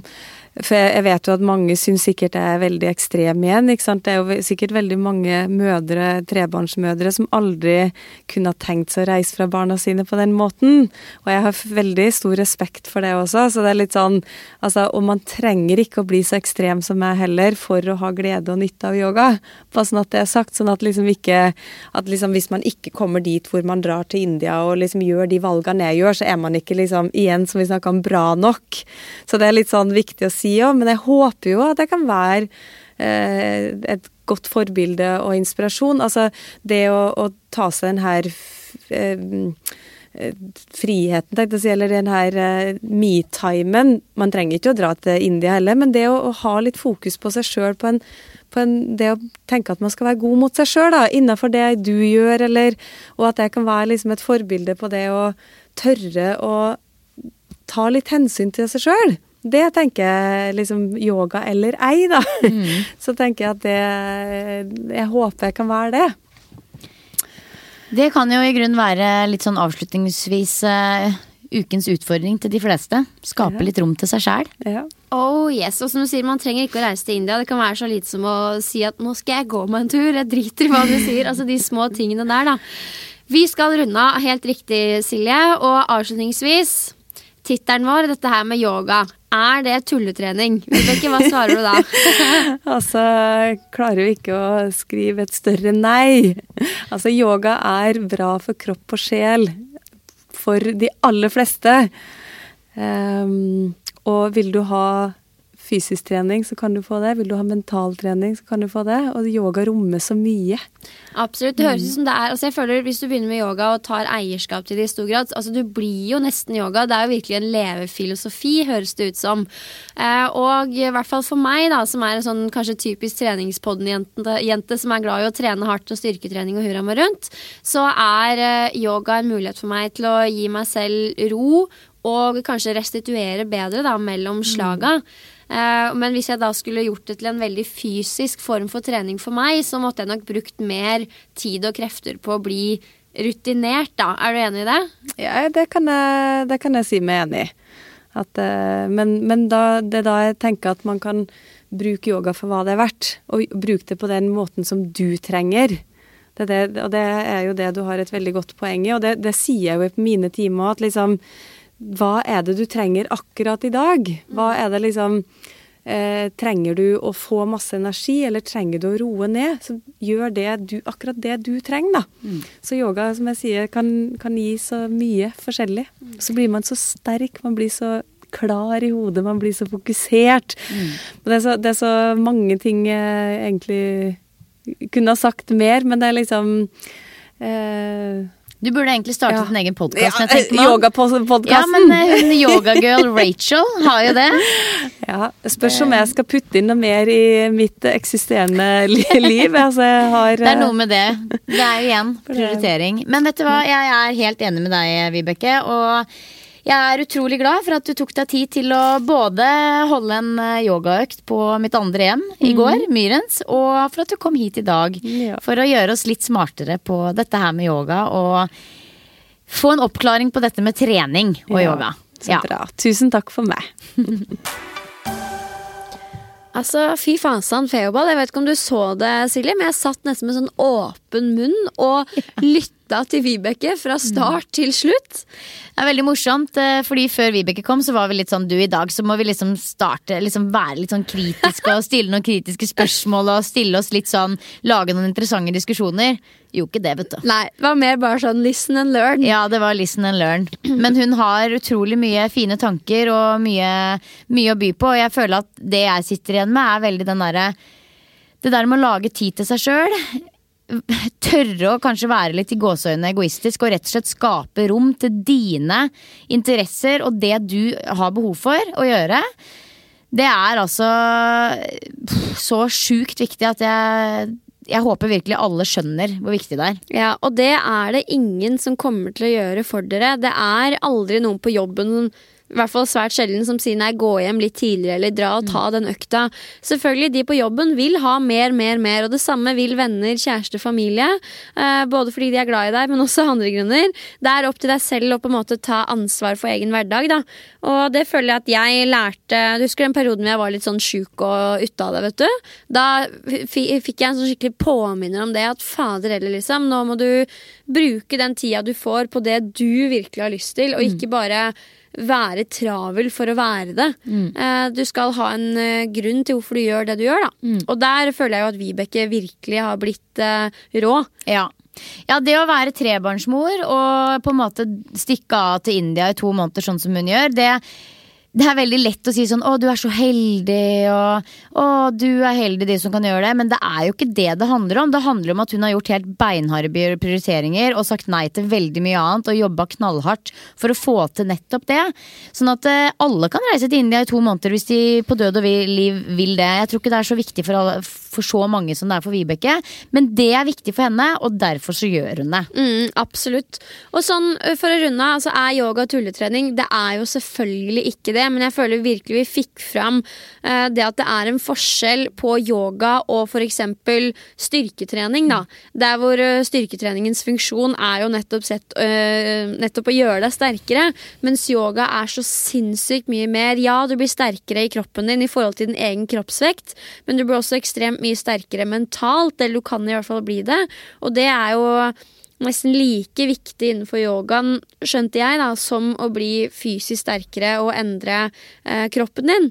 For jeg, vet jo at mange syns sikkert jeg er veldig ekstrem igjen. ikke sant? Det er jo sikkert veldig mange mødre, trebarnsmødre, som aldri kunne ha tenkt seg å reise fra barna sine på den måten. Og jeg har veldig stor respekt for det også. Så det er litt sånn altså, Og man trenger ikke å bli så ekstrem som meg heller for å ha glede og nytte av yoga. Bare sånn at det er sagt. Sånn at liksom ikke At liksom hvis man ikke kommer dit hvor man drar til India og liksom gjør de valgene jeg gjør, så er man ikke liksom igjen, som vi snakka om, bra nok. Så det er litt sånn viktig å si òg. Men jeg håper jo at jeg kan være eh, et godt forbilde og inspirasjon. Altså det å, å ta seg den her eh, friheten, tenkte jeg si, eller den her uh, me-timen. Man trenger ikke å dra til India heller, men det å, å ha litt fokus på seg sjøl, på, på en, det å tenke at man skal være god mot seg sjøl, innenfor det du gjør, eller Og at jeg kan være liksom et forbilde på det å tørre å ta litt hensyn til seg sjøl. Det tenker jeg liksom yoga eller ei, da. [LAUGHS] Så tenker jeg at det Jeg håper jeg kan være det. Det kan jo i grunnen være litt sånn avslutningsvis uh, ukens utfordring til de fleste. Skape litt rom til seg sjæl. Ja. Oh yes, og som du sier, Man trenger ikke å reise til India. Det kan være så lite som å si at 'nå skal jeg gå meg en tur'. Jeg driter i hva du sier. Altså de små tingene der, da. Vi skal runde av helt riktig, Silje. Og avslutningsvis, tittelen vår, dette her med yoga. Er det tulletrening? Vibeke, hva svarer du da? [LAUGHS] Altså, klarer jo ikke å skrive et større nei. Altså, yoga er bra for kropp og sjel. For de aller fleste. Um, og vil du ha fysisk trening, så kan du få det. Vil du ha mentaltrening, så kan du få det. Og yoga rommer så mye. Absolutt. Det høres ut som det er altså jeg føler Hvis du begynner med yoga og tar eierskap til det i stor grad altså Du blir jo nesten yoga. Det er jo virkelig en levefilosofi, høres det ut som. Eh, og i hvert fall for meg, da, som er en sånn kanskje typisk treningspodden-jente jente som er glad i å trene hardt og styrketrening og hurra meg rundt, så er eh, yoga en mulighet for meg til å gi meg selv ro og kanskje restituere bedre da, mellom slaga. Eh, men hvis jeg da skulle gjort det til en veldig fysisk form for trening for meg, så måtte jeg nok brukt mer tid og krefter på å bli rutinert, da. Er du enig i det? Ja, det kan jeg, det kan jeg si meg enig i. Eh, men men da, det er da jeg tenker at man kan bruke yoga for hva det er verdt, og bruke det på den måten som du trenger. Det det, og det er jo det du har et veldig godt poeng i, og det, det sier jeg jo i mine timer, at liksom Hva er det du trenger akkurat i dag? Hva er det liksom eh, Trenger du å få masse energi, eller trenger du å roe ned? Så gjør det du, akkurat det du trenger, da. Så yoga, som jeg sier, kan, kan gi så mye forskjellig. Så blir man så sterk, man blir så klar i hodet, man blir så fokusert. Mm. det, er så, det er så mange ting jeg egentlig kunne ha sagt mer, men det er liksom eh, Du burde egentlig startet Ja. en egen podkast. ja, Yogapodkasten. Ja, men eh, hun yogagirl Rachel har jo det. [LAUGHS] Ja, Spørs om jeg skal putte inn noe mer i mitt eksisterende liv. Altså, jeg har Det er noe med det. Det er jo igjen [LAUGHS] prioritering. Men vet du hva, jeg er helt enig med deg, Vibeke. Og jeg er utrolig glad for at du tok deg tid til å både holde en eh, yogaøkt på mitt andre hjem i går, Myrens, og for at du kom hit i dag Ja. for å gjøre oss litt smartere på dette her med yoga. Og få en oppklaring på dette med trening og Ja, yoga. Så bra. Tusen takk for meg. [LAUGHS] Altså, fy fasan, feoball. Jeg vet ikke om du så det, Silje, men jeg satt nesten med sånn åpen munn og lytta [LAUGHS] til Vibeke fra start til slutt. Det er veldig morsomt, eh, fordi før Vibeke kom, så var vi litt sånn du i dag, så må vi liksom starte, liksom være litt sånn kritiske og stille noen kritiske spørsmål og stille oss litt sånn, lage noen interessante diskusjoner. Jo, ikke det, vet du. Nei, det var mer bare sånn listen and learn. Ja, det var listen and learn. Men hun har utrolig mye fine tanker og mye, mye å by på, og jeg føler at det jeg sitter igjen med, er veldig den derre Det der med å lage tid til seg sjøl. Tørre å kanskje være litt i gåseøynene egoistisk og rett og slett skape rom til dine interesser og det du har behov for å gjøre. Det er altså så sjukt viktig at jeg, jeg håper virkelig alle skjønner hvor viktig det er. Ja, og det er det ingen som kommer til å gjøre for dere. Det er aldri noen på jobben i hvert fall svært sjelden som sier nei, gå hjem litt tidligere eller dra og ta den økta. Selvfølgelig, de på jobben vil ha mer, mer, mer, og det samme vil venner, kjæreste, familie. Eh, både fordi de er glad i deg, men også andre grunner. Det er opp til deg selv å på en måte ta ansvar for egen hverdag, da. Og det føler jeg at jeg lærte Du husker den perioden hvor jeg var litt sånn sjuk og ute av det, vet du? Da fikk jeg en sånn skikkelig påminner om det, at fader heller, liksom, nå må du bruke den tida du får på det du virkelig har lyst til, og ikke bare være travel for å være det. Mm. Du skal ha en eh, grunn til hvorfor du gjør det du gjør, da. Og der føler jeg jo at Vibeke virkelig har blitt eh, rå. Ja. ja, det å være trebarnsmor og på en måte stikke av til India i to måneder sånn som hun gjør, det, det er veldig lett å si sånn 'Å, du er så heldig', og 'Å, du er heldig, de som kan gjøre det'. Men det er jo ikke det det handler om. Det handler om at hun har gjort helt beinharde prioriteringer og sagt nei til veldig mye annet og jobba knallhardt for å få til nettopp det. Sånn at eh, alle kan reise til India i to måneder hvis de på død og liv vil det. Jeg tror ikke det er så viktig for, alle, for så mange som det er for Vibeke, men det er viktig for henne, og derfor så gjør hun det. Mm, absolutt. Og sånn, for å runde av, altså, er yoga tulletrening. Det er jo selvfølgelig ikke det, men jeg føler virkelig vi fikk fram uh, det at det er en forskjell på yoga og f.eks. styrketrening. Da. Der hvor uh, styrketreningens funksjon er jo nettopp, sett, uh, nettopp å gjøre deg sterkere, mens yoga er så sinnssykt mye mer. Ja, du blir sterkere i kroppen din i forhold til din egen kroppsvekt, men du blir også ekstremt mye sterkere mentalt, eller du kan i hvert fall bli det. Og det er jo nesten like viktig innenfor yogaen, skjønte jeg, da, som å bli fysisk sterkere og endre eh, kroppen din.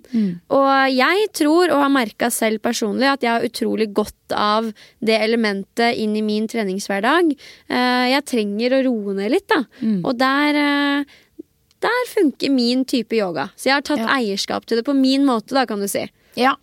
Og jeg tror, og har merka selv personlig, at jeg har utrolig godt av det elementet inn i min treningshverdag. Eh, jeg trenger å roe ned litt, da. Og der eh, der funker min type yoga. Så jeg har tatt Ja. eierskap til det på min måte, da, kan du si. Ja.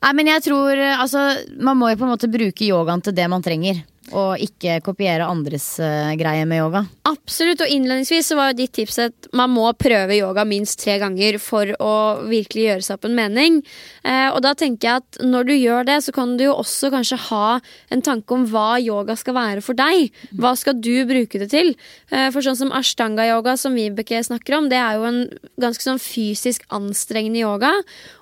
Nei, men jeg tror eh, altså Man må jo på en måte bruke yogaen til det man trenger. Og ikke kopiere andres uh, greie med yoga. Absolutt, og innledningsvis så var jo ditt tips at man må prøve yoga minst tre ganger for å virkelig gjøre seg opp en mening. Eh, og da tenker jeg at når du gjør det, så kan du jo også kanskje ha en tanke om hva yoga skal være for deg. Hva skal du bruke det til? Eh, for sånn som ashtanga-yoga, som Vibeke snakker om, det er jo en ganske sånn fysisk anstrengende yoga.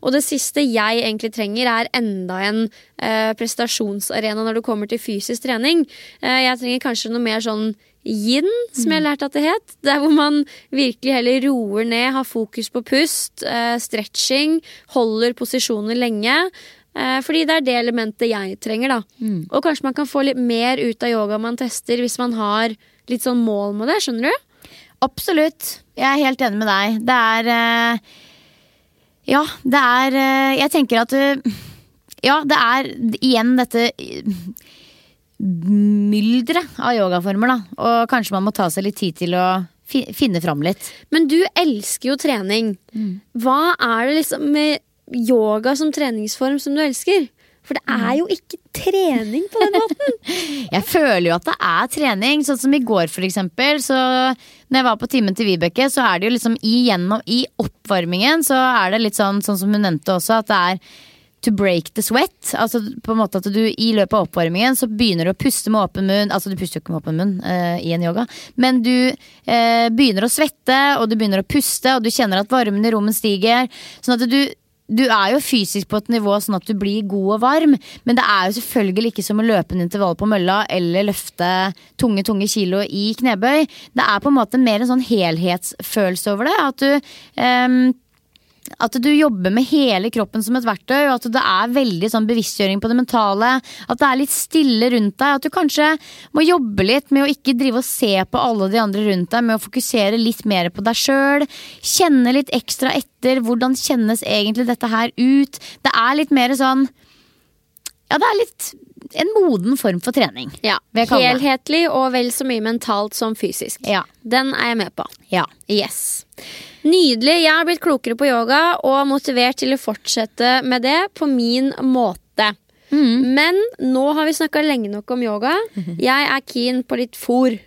Og det siste jeg egentlig trenger, er enda en eh, prestasjonsarena når det kommer til fysisk trening. Eh, jeg trenger kanskje noe mer sånn yin, som jeg har lært at det het. Der hvor man virkelig heller roer ned, har fokus på pust, eh, stretching, holder posisjoner lenge. Eh, fordi det er det elementet jeg trenger, da. Og kanskje man kan få litt mer ut av yoga man tester, hvis man har litt sånn mål med det, skjønner du? Absolutt. Jeg er helt enig med deg. Det er eh, Ja, det er Jeg tenker at eh, Ja, det er igjen dette eh, mylderet av yogaformer, da. Og kanskje man må ta seg litt tid til å finne fram litt. Men du elsker jo trening. Hva er det liksom med yoga som treningsform som du elsker? For det er jo ikke trening på den måten. [LAUGHS] Jeg føler jo at det er trening. Sånn som i går, for eksempel. Så når jeg var på timen til Vibeke, så er det jo liksom igjennom I oppvarmingen så er det litt sånn, sånn som hun nevnte også, at det er to break the sweat. Altså på en måte at du i løpet av oppvarmingen så begynner du å puste med åpen munn. Altså du puster jo ikke med åpen munn uh, i en yoga, men du uh, begynner å svette, og du begynner å puste, og du kjenner at varmen i rommet stiger. Sånn at du du er jo fysisk på et nivå sånn at du blir god og varm, men det er jo selvfølgelig ikke som å løpe en intervall på mølla eller løfte tunge tunge kilo i knebøy. Det er på en måte mer en sånn helhetsfølelse over det. At du ehm, at du jobber med hele kroppen som et verktøy, og at det er veldig sånn bevisstgjøring på det mentale. At det er litt stille rundt deg. At du kanskje må jobbe litt med å ikke drive og se på alle de andre rundt deg, med å fokusere litt mer på deg sjøl. Kjenne litt ekstra etter. Hvordan kjennes egentlig dette her ut? Det er litt mer sånn Ja, det er litt en moden form for trening. Ja. Helhetlig og vel så mye mentalt som fysisk. Ja. Den er jeg med på. Ja. Yes. Nydelig. Jeg har blitt klokere på yoga og motivert til å fortsette med det på min måte. Men nå har vi snakka lenge nok om yoga. Jeg er keen på litt fôr.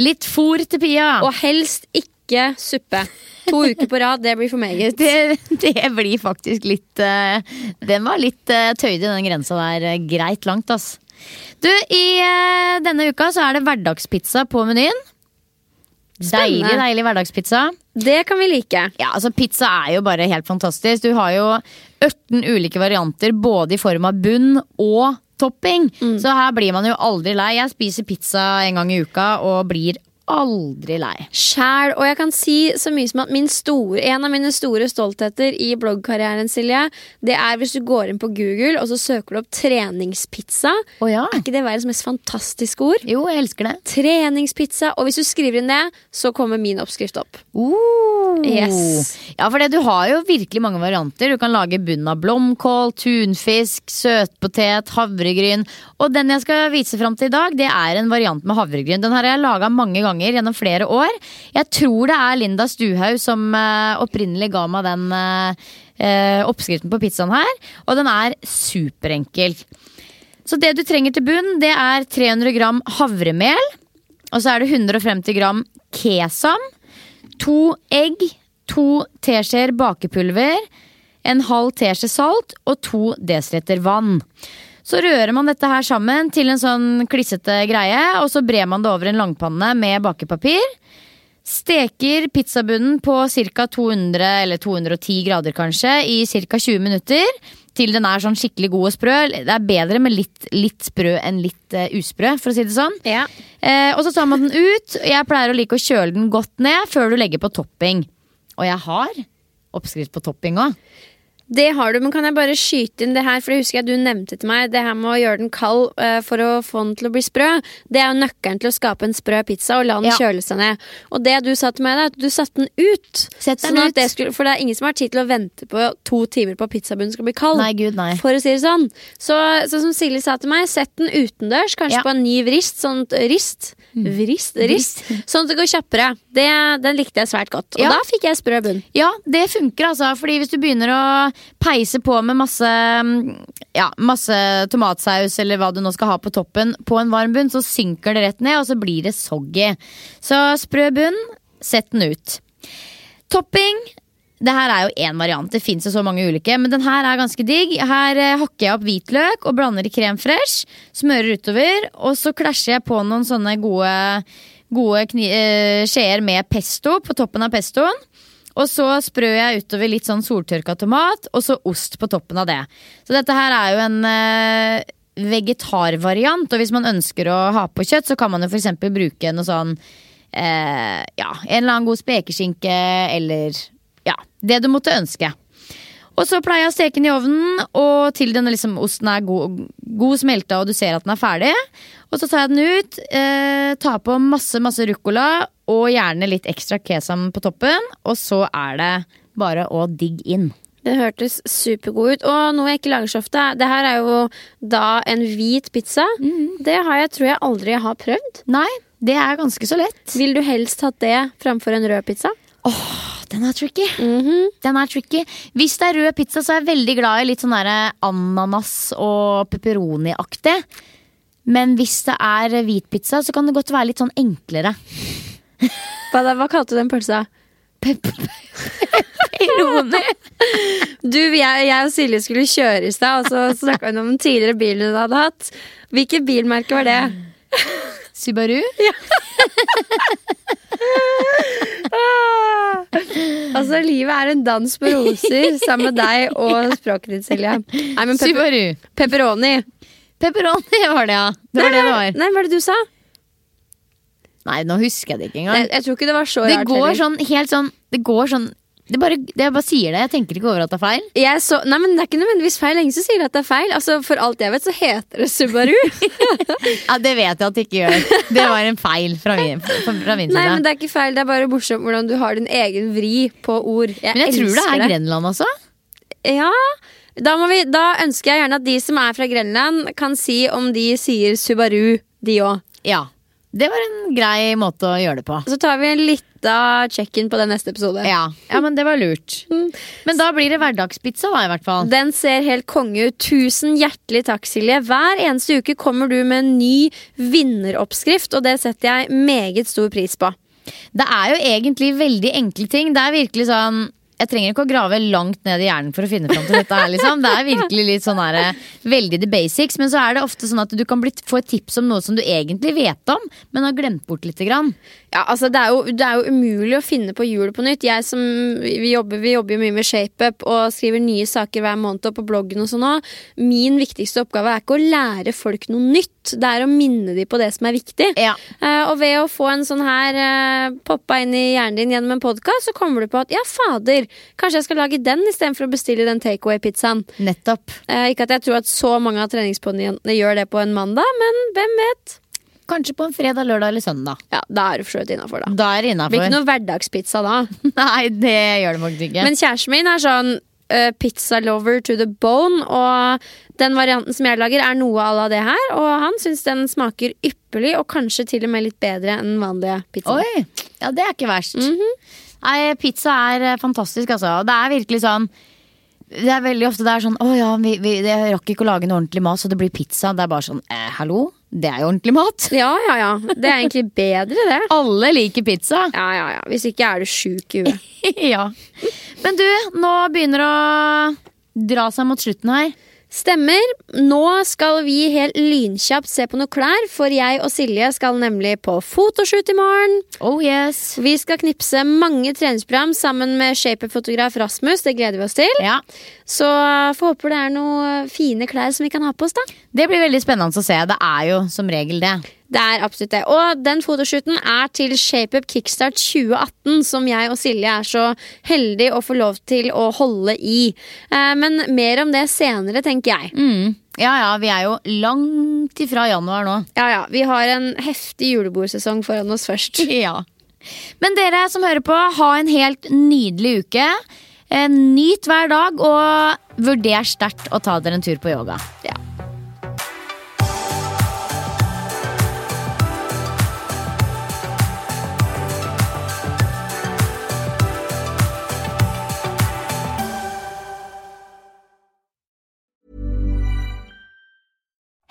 Litt fôr til Pia. Og helst ikke suppe. To uker på rad, det blir for meget. [LAUGHS] Det, det blir faktisk litt uh, Den var litt uh, tøyde, den grensa der. eh, greit langt, ass. Du, i uh, denne uka så er det hverdagspizza på menyen. Deilig, Spennende. deilig hverdagspizza. Det kan vi like. Ja, altså Pizza er jo bare helt fantastisk. Du har jo 18 ulike varianter, både i form av bunn og topping. Så her blir man jo aldri lei. Jeg spiser pizza en gang i uka og blir aldri lei. Sjæl, og jeg kan si så mye som at min store, en av mine store stoltheter i bloggkarrieren, Silje, det er hvis du går inn på Google og så søker du opp treningspizza. Å ja? Er ikke det verdens mest fantastiske ord? Jo, jeg elsker det. Treningspizza. Og hvis du skriver inn det, så kommer min oppskrift opp. Uh. Yes. Ja, for det, du har jo virkelig mange varianter. Du kan lage bunn av blomkål, tunfisk, søtpotet, havregryn. Og den jeg skal vise fram til i dag, det er en variant med havregryn. Den har jeg laga mange ganger gjennom flere år. Jeg tror det er Linda Stuhaug som eh, opprinnelig ga meg den eh, eh, oppskriften på pizzaen her. Og den er superenkel. Så det du trenger til bunn, det er 300 gram havremel. Og så er det 150 gram kesam. To egg, to teskjeer bakepulver, en halv teskje salt og to desiliter vann. Så rører man dette her sammen til en sånn klissete greie, og så brer man det over en langpanne med bakepapir. Steker pizzabunnen på ca. 200 eller 210 grader kanskje i ca. 20 minutter. Til den er sånn skikkelig god og sprø. Det er bedre med litt, litt sprø enn litt uh, usprø, for å si det sånn. Ja. Eh, og så tar man den ut. Jeg pleier å like å kjøle den godt ned før du legger på topping. Og jeg har oppskrift på topping òg. Det har du, men kan jeg bare skyte inn det her, for det husker jeg du nevnte til meg. Det her med å gjøre den kald uh, for å få den til å bli sprø. Det er jo nøkkelen til å skape en sprø pizza og la den Ja. kjøle seg ned. Og det du sa til meg, er at du satte den ut. Sett den Sånn ut. Det skulle, for det er ingen som har tid til å vente på to timer på at pizzabunnen skal bli kald. Nei, gud, nei. For å si det sånn. Så, så som Silje sa til meg, sett den utendørs, kanskje Ja. på en ny vrist. Sånn rist. Vrist, rist. Sånn at det går kjappere. Det, den likte jeg svært godt. Og Ja. da fikk jeg sprø bunn. Ja, det funker altså. Fordi hvis du begynner å peise på med masse, mm, ja, masse tomatsaus eller hva du nå skal ha på toppen på en varm bunn, så synker det rett ned, og så blir det soggy. Så sprø bunn, sett den ut. Topping. Det her er jo én variant, det fins jo så mange ulike, men den her er ganske digg. Her eh, hakker jeg opp hvitløk og blander i krem fresh. Smører utover, og så klasjer jeg på noen sånne gode, gode eh, skjeer med pesto på toppen av pestoen. Og så sprør jeg utover litt sånn soltørka tomat, og så ost på toppen av det. Så dette her er jo en eh, vegetarvariant, og hvis man ønsker å ha på kjøtt, så kan man jo f.eks. bruke noe sånn eh, Ja, en eller annen god spekeskinke, eller det du måtte ønske. Og så pleier jeg å steke den i ovnen, og til denne liksom, osten er god, god smelta og du ser at den er ferdig. Og så tar jeg den ut, eh, tar på masse masse ruccola og gjerne litt ekstra kesam på toppen. Og så er det bare å digge inn. Det hørtes supergod ut. Og noe jeg ikke lager så ofte. Det her er jo da en hvit pizza. Det har jeg, tror jeg aldri har prøvd. Nei, det er ganske så lett. Vil du helst hatt det framfor en rød pizza? Den er tricky. Den er tricky. Hvis det er rød pizza, så er jeg veldig glad i litt sånn der ananas og pepperoni-aktig. Men hvis det er hvit pizza, så kan det godt være litt sånn enklere. Hva, da, hva kalte du den pølsa? [LAUGHS] Pepperoni. Du, jeg, jeg og Silje skulle kjøre i stad, og så snakka hun om den tidligere bilen hun hadde hatt. Hvilket bilmerke var det? Subaru. Altså, livet er en dans på roser sammen med deg og språket ditt, Silje. Nei, men Subaru. pepperoni. Pepperoni var det, ja. Det var det det var. Nei, hva er det du sa? Nei, nå husker jeg det ikke engang. Jeg, jeg tror ikke det var så Det rart. går heller. sånn helt sånn Det går sånn det bare, det Jeg bare sier det. Jeg tenker ikke over at det er feil. Så, nei, men Det er ikke nødvendigvis feil. Det ingen som sier at det er feil. Altså, For alt jeg vet, så heter det Subaru. [LAUGHS] Ja, Det vet jeg at det ikke gjør. Det var en feil fra min, fra, min side. nei, men Det er ikke feil. Det er bare morsomt hvordan du har din egen vri på ord. Jeg Men jeg tror det er er Grenland også. Ja, da, må vi, da ønsker jeg gjerne at de som er fra Grenland, kan si om de sier Subaru, de òg. Ja. Det var en grei måte å gjøre det på. Så tar vi en lita check-in på den neste episode. Ja, ja men det var lurt. Men da blir det hverdagspizza, da, i hvert fall. Den ser helt konge ut. Tusen hjertelig takk, Silje. Hver eneste uke kommer du med en ny vinneroppskrift, og det setter jeg meget stor pris på. Det er jo egentlig veldig enkle ting. Det er virkelig sånn jeg trenger ikke å grave langt ned i hjernen for å finne fram til dette. her liksom. Det er virkelig litt sånn her, veldig the basics. Men så er det ofte sånn at du kan få et tips om noe som du egentlig vet om, men har glemt bort lite grann. Ja, altså det er, jo, det er jo umulig å finne på hjulet på nytt. Jeg som, vi, jobber, vi jobber jo mye med ShapeUp og skriver nye saker hver måned på bloggen og sånn. Min viktigste oppgave er ikke å lære folk noe nytt. Det er å minne dem på det som er viktig. Ja. Uh, og ved å få en sånn her uh, poppa inn i hjernen din gjennom en podkast, så kommer du på at ja, fader, kanskje jeg skal lage den istedenfor å bestille den takeaway-pizzaen. Nettopp. Uh, ikke at jeg tror at så mange av treningspodiene gjør det på en mandag, men hvem vet? Kanskje på en fredag, lørdag eller søndag. Ja, Da er du for så vidt innafor, da. Da er det blir ikke noe hverdagspizza da. [LAUGHS] Nei, det gjør det faktisk ikke. Men kjæresten min er sånn uh, pizza lover to the bone, og den varianten som jeg lager, er noe à la det her. Og han syns den smaker ypperlig, og kanskje til og med litt bedre enn vanlige pizza Oi, ja det er ikke verst. Nei, pizza er eh, fantastisk, altså. Det er virkelig sånn det er veldig ofte det er sånn Å ja, vi, vi, jeg rakk ikke å lage noe ordentlig mat, så det blir pizza. Det er bare sånn eh, hallo? Det er jo ordentlig mat. [LAUGHS] Ja, ja, ja. Det er egentlig bedre, det. Alle liker pizza. Ja, ja, ja. Hvis ikke er du sjuk i huet. [LAUGHS] ja. Men du, nå begynner det å dra seg mot slutten her. Stemmer. Nå skal vi helt lynkjapt se på noen klær, for jeg og Silje skal nemlig på fotoshoot i morgen. Oh yes. Vi skal knipse mange treningsprogram sammen med shaper-fotograf Rasmus. Det gleder vi oss til. Ja. Så får håpe det er noen fine klær som vi kan ha på oss, da. Det blir veldig spennende å se. Det er jo som regel det. Det er absolutt det. Og den fotoshooten er til ShapeUp Kickstart 2018, som jeg og Silje er så heldige å få lov til å holde i. Eh, Men mer om det senere, tenker jeg. Mm. Ja ja, vi er jo langt ifra januar nå. Ja ja, vi har en heftig julebordsesong foran oss først. [LAUGHS] Ja. Men dere som hører på, ha en helt nydelig uke. Eh, Nyt hver dag, og vurder sterkt å ta dere en tur på yoga. Ja.